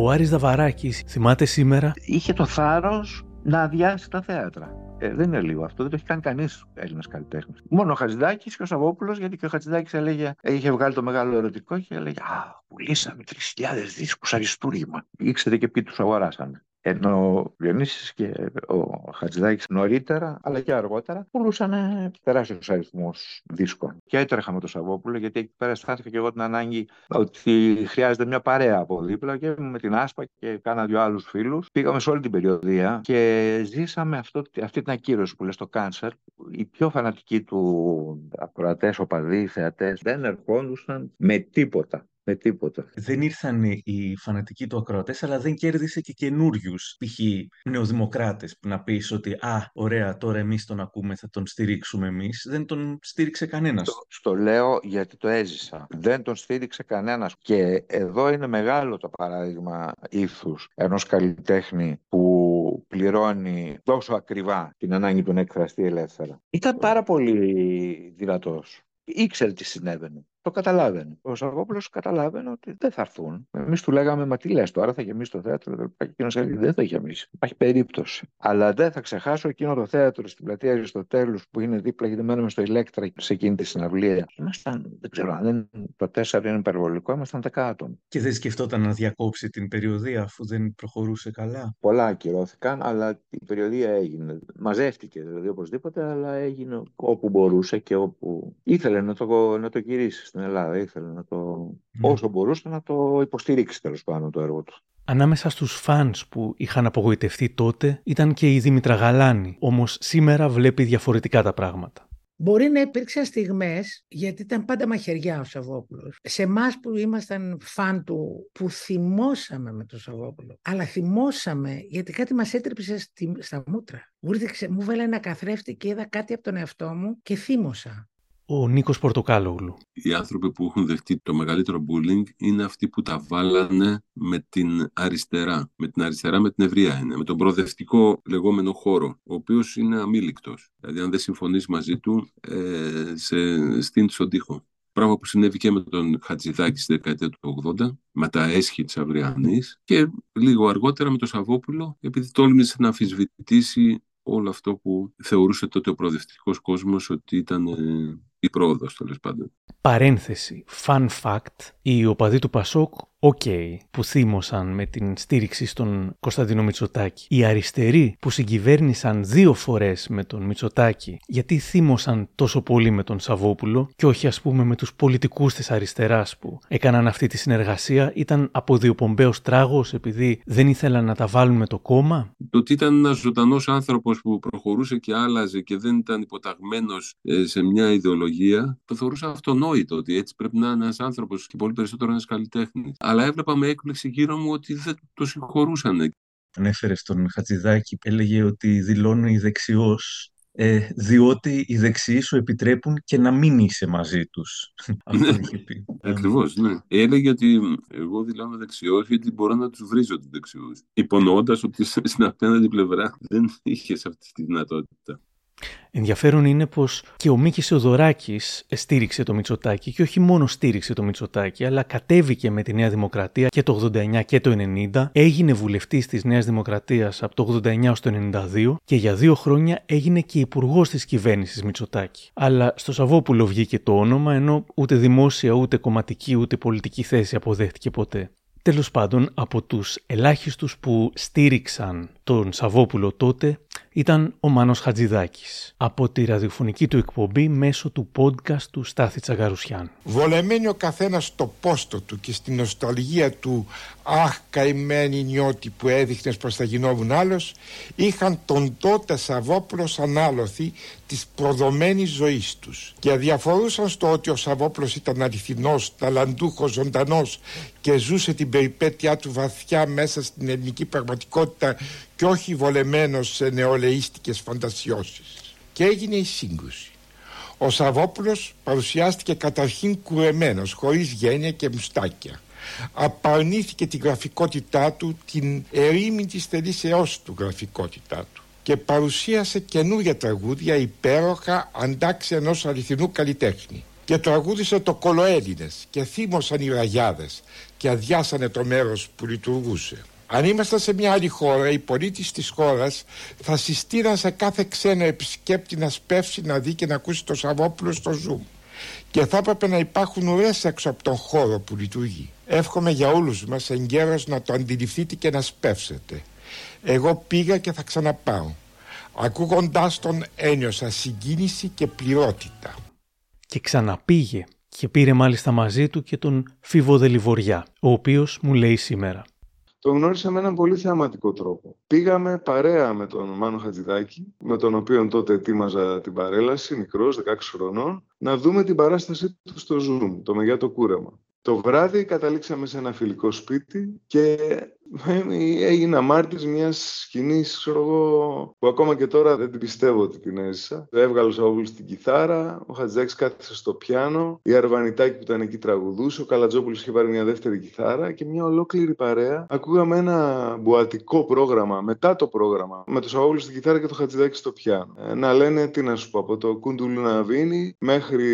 Ο Άρης Δαβαράκης θυμάται σήμερα... Είχε το θάρρος να αδειάσει τα θέατρα. Ε, δεν είναι λίγο αυτό, δεν το έχει κάνει κανείς Έλληνας καλλιτέχνης. Μόνο ο Χατζηδάκης και ο Σαββόπουλος, γιατί και ο Χατζηδάκης έλεγε, είχε βγάλει το μεγάλο ερωτικό και έλεγε Α, πουλήσαμε 3.000 δίσκους αριστούργημα. Ήξερε και ποιοι τους αγοράσανε. Ενώ ο Διονύσης και ο Χατζηδάκης νωρίτερα, αλλά και αργότερα, πουλούσαν τεράστιου αριθμού δίσκων. Και έτρεχα με τον Σαββόπουλο, γιατί εκεί πέρα αισθάνθηκα και εγώ την ανάγκη ότι χρειάζεται μια παρέα από δίπλα και με την Άσπα και κάνα δύο άλλους φίλους. Πήγαμε σε όλη την περιοδία και ζήσαμε αυτό, αυτή την ακύρωση που λες το κάνσερ. Οι πιο φανατικοί του ακροατές, οπαδοί, θεατές δεν ερχόντουσαν με τίποτα Με τίποτα. Δεν ήρθαν οι φανατικοί του ακροατές, αλλά δεν κέρδισε και καινούριους, π.χ. νεοδημοκράτες, που να πεις ότι Α, ωραία, τώρα εμείς τον ακούμε, θα τον στηρίξουμε εμείς. Δεν τον στήριξε κανένας. Στο, στο λέω γιατί το έζησα. Δεν τον στήριξε κανένας. Και εδώ είναι μεγάλο το παράδειγμα ήθους ενός καλλιτέχνη που πληρώνει τόσο ακριβά την ανάγκη του να εκφραστεί ελεύθερα. Ήταν πάρα πολύ δυνατός. Ήξερε τι συνέβαινε. Το καταλάβαινε. Ο Σαργόπουλος καταλάβαινε ότι δεν θα έρθουν. Εμείς του λέγαμε, Μα τι λες τώρα, θα γεμίσει το θέατρο. Και εκείνος έλεγε, Δεν θα γεμίσει. Υπάρχει περίπτωση. Αλλά δεν θα ξεχάσω εκείνο το θέατρο στην πλατεία Αριστοτέλους που είναι δίπλα, γιατί μένουμε στο ηλέκτρα σε εκείνη τη συναυλία. Ήμασταν, δεν ξέρω αν δεν, το τέσσερα είναι υπερβολικό, ήμασταν δεκάτων. Και δεν σκεφτόταν να διακόψει την περιοδία αφού δεν προχωρούσε καλά; Πολλά ακυρώθηκαν, αλλά η περιοδία έγινε. Μαζεύτηκε δηλαδή οπωσδήποτε, αλλά έγινε όπου μπορούσε και όπου ήθελε να το, να το γυρίσει στην Ελλάδα. Ήθελε να το, όσο μπορούσε να το υποστηρίξει τέλος πάντων το έργο του. Ανάμεσα στους φανς που είχαν απογοητευτεί τότε ήταν και η Δήμητρα Γαλάνη, όμως σήμερα βλέπει διαφορετικά τα πράγματα. Μπορεί να υπήρξαν στιγμές, γιατί ήταν πάντα μαχαιριά ο Σαββόπουλος. Σε εμάς που ήμασταν φαν του, που θυμώσαμε με τον Σαββόπουλο. Αλλά θυμώσαμε γιατί κάτι μας έτρεψε στη, στα μούτρα. Μου βάλε ένα καθρέφτη και είδα κάτι από τον εαυτό μου και θύμωσα ο Νίκος Πορτοκάλογλου. Οι άνθρωποι που έχουν δεχτεί το μεγαλύτερο bullying είναι αυτοί που τα βάλανε με την αριστερά. Με την αριστερά, με την ευρεία είναι. Με τον προοδευτικό λεγόμενο χώρο, ο οποίος είναι αμήλικτος. Δηλαδή, αν δεν συμφωνείς μαζί του, ε, σε, στείνει στον τοίχο. Πράγμα που συνέβη και με τον Χατζιδάκι στη δεκαετία του 80, με τα αίσχη της Αυριανής και λίγο αργότερα με τον Σαββόπουλο, επειδή τόλμησε να αμφισβητήσει όλο αυτό που θεωρούσε τότε ο προοδευτικός κόσμος ότι ήταν ε, η πρόοδος τέλος πάντων. Παρένθεση. Fun fact. Οι οπαδοί του Πασόκ, OK, okay, που θύμωσαν με την στήριξη στον Κωνσταντίνο Μητσοτάκη. Οι αριστεροί που συγκυβέρνησαν δύο φορές με τον Μητσοτάκη, γιατί θύμωσαν τόσο πολύ με τον Σαββόπουλο και όχι ας πούμε με τους πολιτικούς της αριστεράς που έκαναν αυτή τη συνεργασία, ήταν αποδιοπομπαίος τράγος επειδή δεν ήθελαν να τα βάλουν με το κόμμα; Το ότι ήταν ένας ζωντανός άνθρωπος που προχωρούσε και άλλαζε και δεν ήταν υποταγμένος ε, σε μια ιδεολογία, το θεωρούσα αυτονόητο ότι έτσι πρέπει να είναι ένας άνθρωπος και πολύ περισσότερο ένας καλλιτέχνης. Αλλά έβλεπα με έκπληξη γύρω μου ότι δεν το συγχωρούσαν. Ανέφερε στον Χατζηδάκη, έλεγε ότι δηλώνει δεξιός ε, διότι οι δεξιοί σου επιτρέπουν και να μην είσαι μαζί τους. Αυτό είχε πει. Ακριβώς, ναι. Έλεγε ότι εγώ δηλώνω δεξιός γιατί μπορώ να τους βρίζω τους δεξιούς. Υπονοώντας ότι στην απέναντι πλευρά δεν είχες αυτή τη δυνατότητα. Ενδιαφέρον είναι πως και ο Μίκης Θεοδωράκης στήριξε το Μητσοτάκι και όχι μόνο στήριξε το Μητσοτάκι, αλλά κατέβηκε με τη Νέα Δημοκρατία και το 89 και το 90, έγινε βουλευτής της Νέας Δημοκρατίας από το 89 ως το 92 και για δύο χρόνια έγινε και υπουργός της κυβέρνησης Μητσοτάκη. Αλλά στο Σαββόπουλο βγήκε το όνομα, ενώ ούτε δημόσια, ούτε κομματική, ούτε πολιτική θέση αποδέχτηκε ποτέ. Τέλος πάντων, από τους ελάχιστους που στήριξαν τον Σαββόπουλο τότε ήταν ο Μάνος Χατζηδάκης από τη ραδιοφωνική του εκπομπή μέσω του podcast του Στάθη Τσαγαρουσιάν. Βολεμένοι ο καθένας στο πόστο του και στην νοσταλγία του «Αχ καημένη νιώτη που έδειχνες πως θα γινόμουν άλλος» είχαν τον τότε Σαββόπουλο σαν άλοθη της προδομένης ζωής τους και αδιαφορούσαν στο ότι ο Σαββόπουλος ήταν αληθινός, ταλαντούχος, ζωντανός και ζούσε την περιπέτειά του βαθιά μέσα στην ελληνική πραγματικότητα και όχι βολεμένος σε νεολαίστικες φαντασιώσεις. Και έγινε η σύγκρουση. Ο Σαββόπουλος παρουσιάστηκε καταρχήν κουρεμένος, χωρίς γένεια και μουστάκια. Απαρνήθηκε την γραφικότητά του, την ερήμη της θελήσεώς του γραφικότητά του και παρουσίασε καινούργια τραγούδια υπέροχα αντάξει ενός αληθινού καλλιτέχνη και τραγούδισε το κολοέλληνες και θύμωσαν οι ραγιάδες και αδειάσανε το μέρος που λειτουργούσε. Αν ήμασταν σε μια άλλη χώρα, οι πολίτες της χώρας θα συστήναν σε κάθε ξένο επισκέπτη να σπεύσει να δει και να ακούσει το Σαββόπουλο στο Zoom. Και θα έπρεπε να υπάρχουν ουρέ έξω από τον χώρο που λειτουργεί. Εύχομαι για όλους μας εγκαίρως να το αντιληφθείτε και να σπεύσετε. Εγώ πήγα και θα ξαναπάω. Ακούγοντάς τον ένιωσα συγκίνηση και πληρότητα. Και ξαναπήγε και πήρε μάλιστα μαζί του και τον Φίβο Δελιβοριά, ο οποίος μου λέει σήμερα τον γνώρισα με έναν πολύ θεαματικό τρόπο. Πήγαμε παρέα με τον Μάνο Χατζηδάκη, με τον οποίο τότε ετοίμαζα την παρέλαση, μικρός, 16 χρονών, να δούμε την παράσταση του στο Zoom, το Μεγιά το Κούρεμα. Το βράδυ καταλήξαμε σε ένα φιλικό σπίτι και έγινα μάρτης μιας σκηνής, ξέρω εγώ, που ακόμα και τώρα δεν την πιστεύω ότι την έζησα. Έβγαλε ο Σαββούλης στην κιθάρα, ο Χατζάκης κάθισε στο πιάνο, η Αρβανιτάκη που ήταν εκεί τραγουδούσε, ο Καλατζόπουλος είχε πάρει μια δεύτερη κιθάρα και μια ολόκληρη παρέα. Ακούγαμε ένα μπουατικό πρόγραμμα, μετά το πρόγραμμα, με το Σαββούλη στην κιθάρα και το Χατζηδάκη στο πιάνο. Ε, να λένε, τι να σου πω, από το Κούντουλου Ναβίνη μέχρι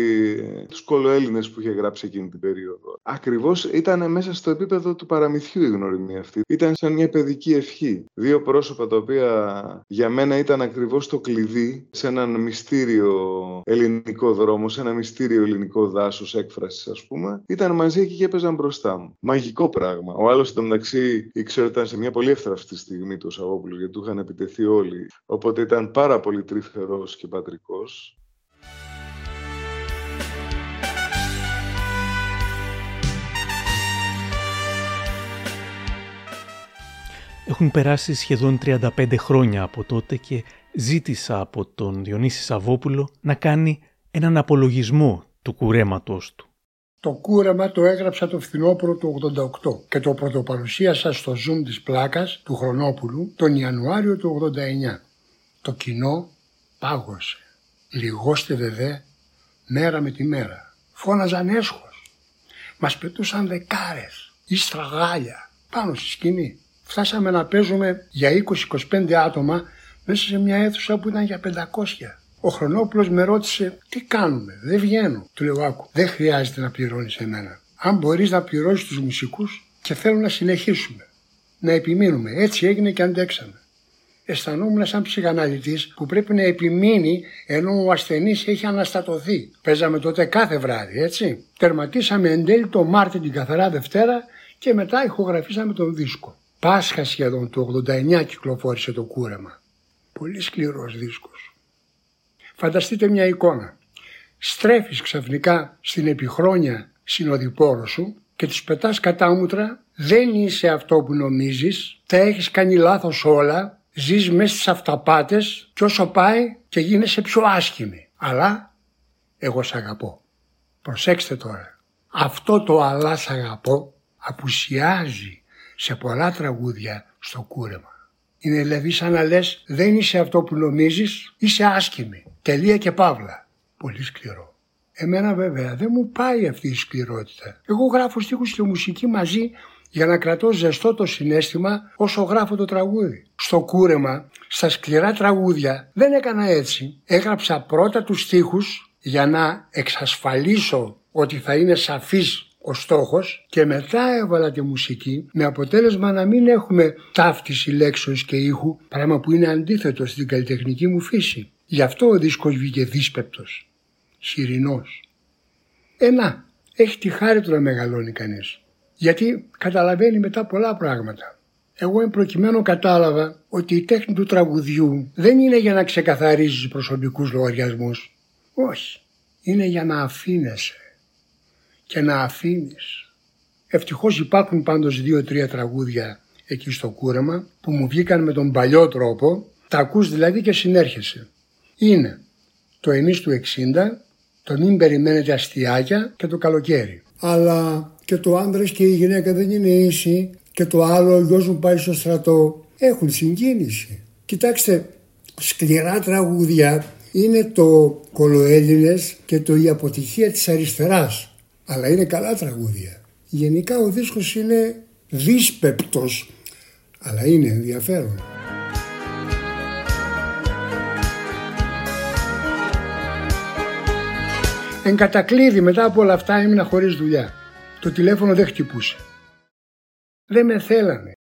τους κολοέλληνες που είχε γράψει εκείνη την περίοδο. Ακριβώς ήταν μέσα στο επίπεδο του παραμυθιού η γνωριμία αυτή ήταν σαν μια παιδική ευχή. Δύο πρόσωπα τα οποία για μένα ήταν ακριβώς το κλειδί σε έναν μυστήριο ελληνικό δρόμο, σε ένα μυστήριο ελληνικό δάσος έκφρασης ας πούμε, ήταν μαζί εκεί και έπαιζαν μπροστά μου. Μαγικό πράγμα. Ο άλλος μεταξύ ήξερε ότι ήταν σε μια πολύ εύθραυστη στιγμή του Σαββόπουλου γιατί του είχαν επιτεθεί όλοι. Οπότε ήταν πάρα πολύ τρυφερός και πατρικός. Έχουν περάσει σχεδόν 35 χρόνια από τότε και ζήτησα από τον Διονύση Σαββόπουλο να κάνει έναν απολογισμό του κουρέματός του. Το κούρεμα το έγραψα το φθινόπωρο του 88 και το πρωτοπαρουσίασα στο Zoom της πλάκας του Χρονόπουλου τον Ιανουάριο του 89. Το κοινό πάγωσε. Λιγώστε βεβέ μέρα με τη μέρα. Φώναζαν έσχος. Μας πετούσαν δεκάρες ή στραγάλια πάνω στη σκηνή. Φτάσαμε να παίζουμε για 20-25 άτομα μέσα σε μια αίθουσα που ήταν για 500. Ο Χρονόπουλος με ρώτησε τι κάνουμε, δεν βγαίνω. Του λέω άκου, δεν χρειάζεται να πληρώνεις εμένα. Αν μπορείς να πληρώσεις τους μουσικούς και θέλω να συνεχίσουμε. Να επιμείνουμε. Έτσι έγινε και αντέξαμε. Αισθανόμουν σαν ψυχαναλυτής που πρέπει να επιμείνει ενώ ο ασθενής έχει αναστατωθεί. Παίζαμε τότε κάθε βράδυ, έτσι. Τερματίσαμε εν τέλει το Μάρτιο την καθαρά Δευτέρα και μετά ηχογραφήσαμε τον δίσκο. Πάσχα σχεδόν το 89 κυκλοφόρησε το κούρεμα. Πολύ σκληρός δίσκος. Φανταστείτε μια εικόνα. Στρέφεις ξαφνικά στην επιχρόνια συνοδοιπόρο σου και τους πετάς κατάμουτρα δεν είσαι αυτό που νομίζεις, τα έχεις κάνει λάθος όλα, ζεις μέσα στις αυταπάτες και όσο πάει και γίνεσαι πιο άσχημη. Αλλά εγώ σ' αγαπώ. Προσέξτε τώρα. Αυτό το αλλά σ' αγαπώ απουσιάζει σε πολλά τραγούδια στο κούρεμα. Είναι δηλαδή σαν να λες δεν είσαι αυτό που νομίζεις, είσαι άσχημη. Τελεία και παύλα. Πολύ σκληρό. Εμένα βέβαια δεν μου πάει αυτή η σκληρότητα. Εγώ γράφω στίχους και μουσική μαζί για να κρατώ ζεστό το συνέστημα όσο γράφω το τραγούδι. Στο κούρεμα, στα σκληρά τραγούδια δεν έκανα έτσι. Έγραψα πρώτα τους στίχους για να εξασφαλίσω ότι θα είναι σαφής ο στόχος και μετά έβαλα τη μουσική με αποτέλεσμα να μην έχουμε ταύτιση λέξεως και ήχου, πράγμα που είναι αντίθετο στην καλλιτεχνική μου φύση. Γι' αυτό ο δίσκος βγήκε δύσπεπτος, σιρινός. Ένα, έχει τη χάρη του να μεγαλώνει κανείς. Γιατί καταλαβαίνει μετά πολλά πράγματα. Εγώ εν προκειμένου κατάλαβα ότι η τέχνη του τραγουδιού δεν είναι για να ξεκαθαρίζεις προσωπικούς λογαριασμούς. Όχι. Είναι για να αφήνεσαι και να αφήνεις. Ευτυχώς υπάρχουν πάντως δύο-τρία τραγούδια εκεί στο κούρεμα που μου βγήκαν με τον παλιό τρόπο, τα ακούς δηλαδή και συνέρχεσαι. Είναι το εμείς του 60, το μην περιμένετε αστιάκια και το καλοκαίρι. Αλλά και το άντρας και η γυναίκα δεν είναι ίση και το άλλο ο γιος μου πάει στο στρατό έχουν συγκίνηση. Κοιτάξτε, σκληρά τραγούδια είναι το κολοέλληνες και το η αποτυχία της αριστεράς αλλά είναι καλά τραγούδια. Γενικά ο δίσκος είναι δύσπεπτος, αλλά είναι ενδιαφέρον. Εν κατακλείδη μετά από όλα αυτά ήμουν χωρίς δουλειά. Το τηλέφωνο δεν χτυπούσε. Δεν με θέλανε.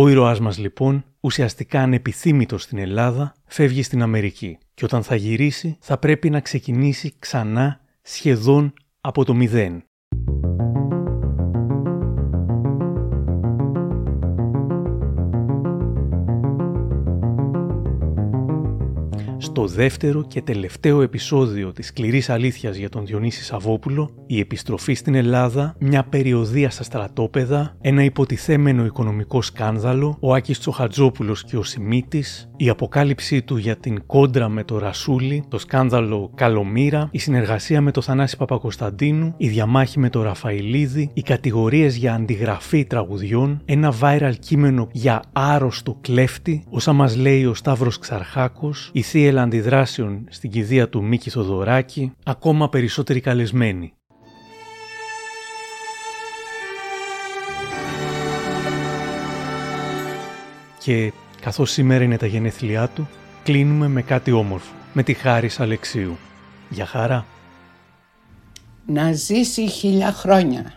Ο ήρωάς μας λοιπόν, ουσιαστικά ανεπιθύμητος στην Ελλάδα, φεύγει στην Αμερική και όταν θα γυρίσει θα πρέπει να ξεκινήσει ξανά σχεδόν από το μηδέν. Στο δεύτερο και τελευταίο επεισόδιο της σκληρής αλήθειας για τον Διονύση Σαββόπουλο, η επιστροφή στην Ελλάδα, μια περιοδία στα στρατόπεδα, ένα υποτιθέμενο οικονομικό σκάνδαλο, ο Άκης Τσοχατζόπουλος και ο Σιμίτης, η αποκάλυψή του για την κόντρα με το Ρασούλη, το σκάνδαλο Καλομήρα, η συνεργασία με το Θανάση Παπακοσταντίνου, η διαμάχη με το Ραφαηλίδη, οι κατηγορίες για αντιγραφή τραγουδιών, ένα viral κείμενο για άρρωστο κλέφτη, όσα μας λέει ο Σταύρος Ξαρχάκος, η θύελα αντιδράσεων στην κηδεία του Μίκη Θοδωράκη, ακόμα περισσότεροι καλεσμένοι. Και καθώς σήμερα είναι τα γενέθλιά του, κλείνουμε με κάτι όμορφο, με τη χάρη Αλεξίου. Για χαρά! Να ζήσει χίλια χρόνια,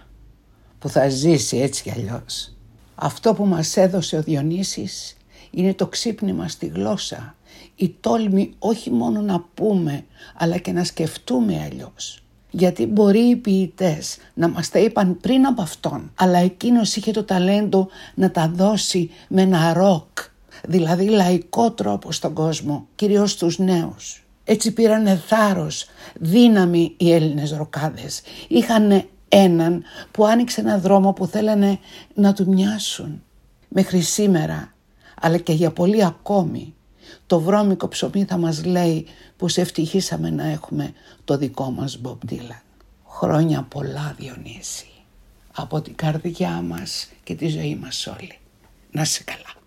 που θα ζήσει έτσι κι αλλιώς. Αυτό που μας έδωσε ο Διονύσης είναι το ξύπνημα στη γλώσσα, η τόλμη όχι μόνο να πούμε, αλλά και να σκεφτούμε αλλιώς. Γιατί μπορεί οι ποιητές να μας τα είπαν πριν από αυτόν, αλλά εκείνος είχε το ταλέντο να τα δώσει με ένα ροκ, δηλαδή λαϊκό τρόπο στον κόσμο, κυρίως στους νέους. Έτσι πήρανε θάρρος, δύναμη οι Έλληνες ροκάδες. Είχαν έναν που άνοιξε ένα δρόμο που θέλανε να του μοιάσουν. Μέχρι σήμερα, αλλά και για πολύ ακόμη, το βρώμικο ψωμί θα μας λέει πως ευτυχήσαμε να έχουμε το δικό μας Bob Dylan. Χρόνια πολλά Διονύση, από την καρδιά μας και τη ζωή μας όλη. Να σε καλά.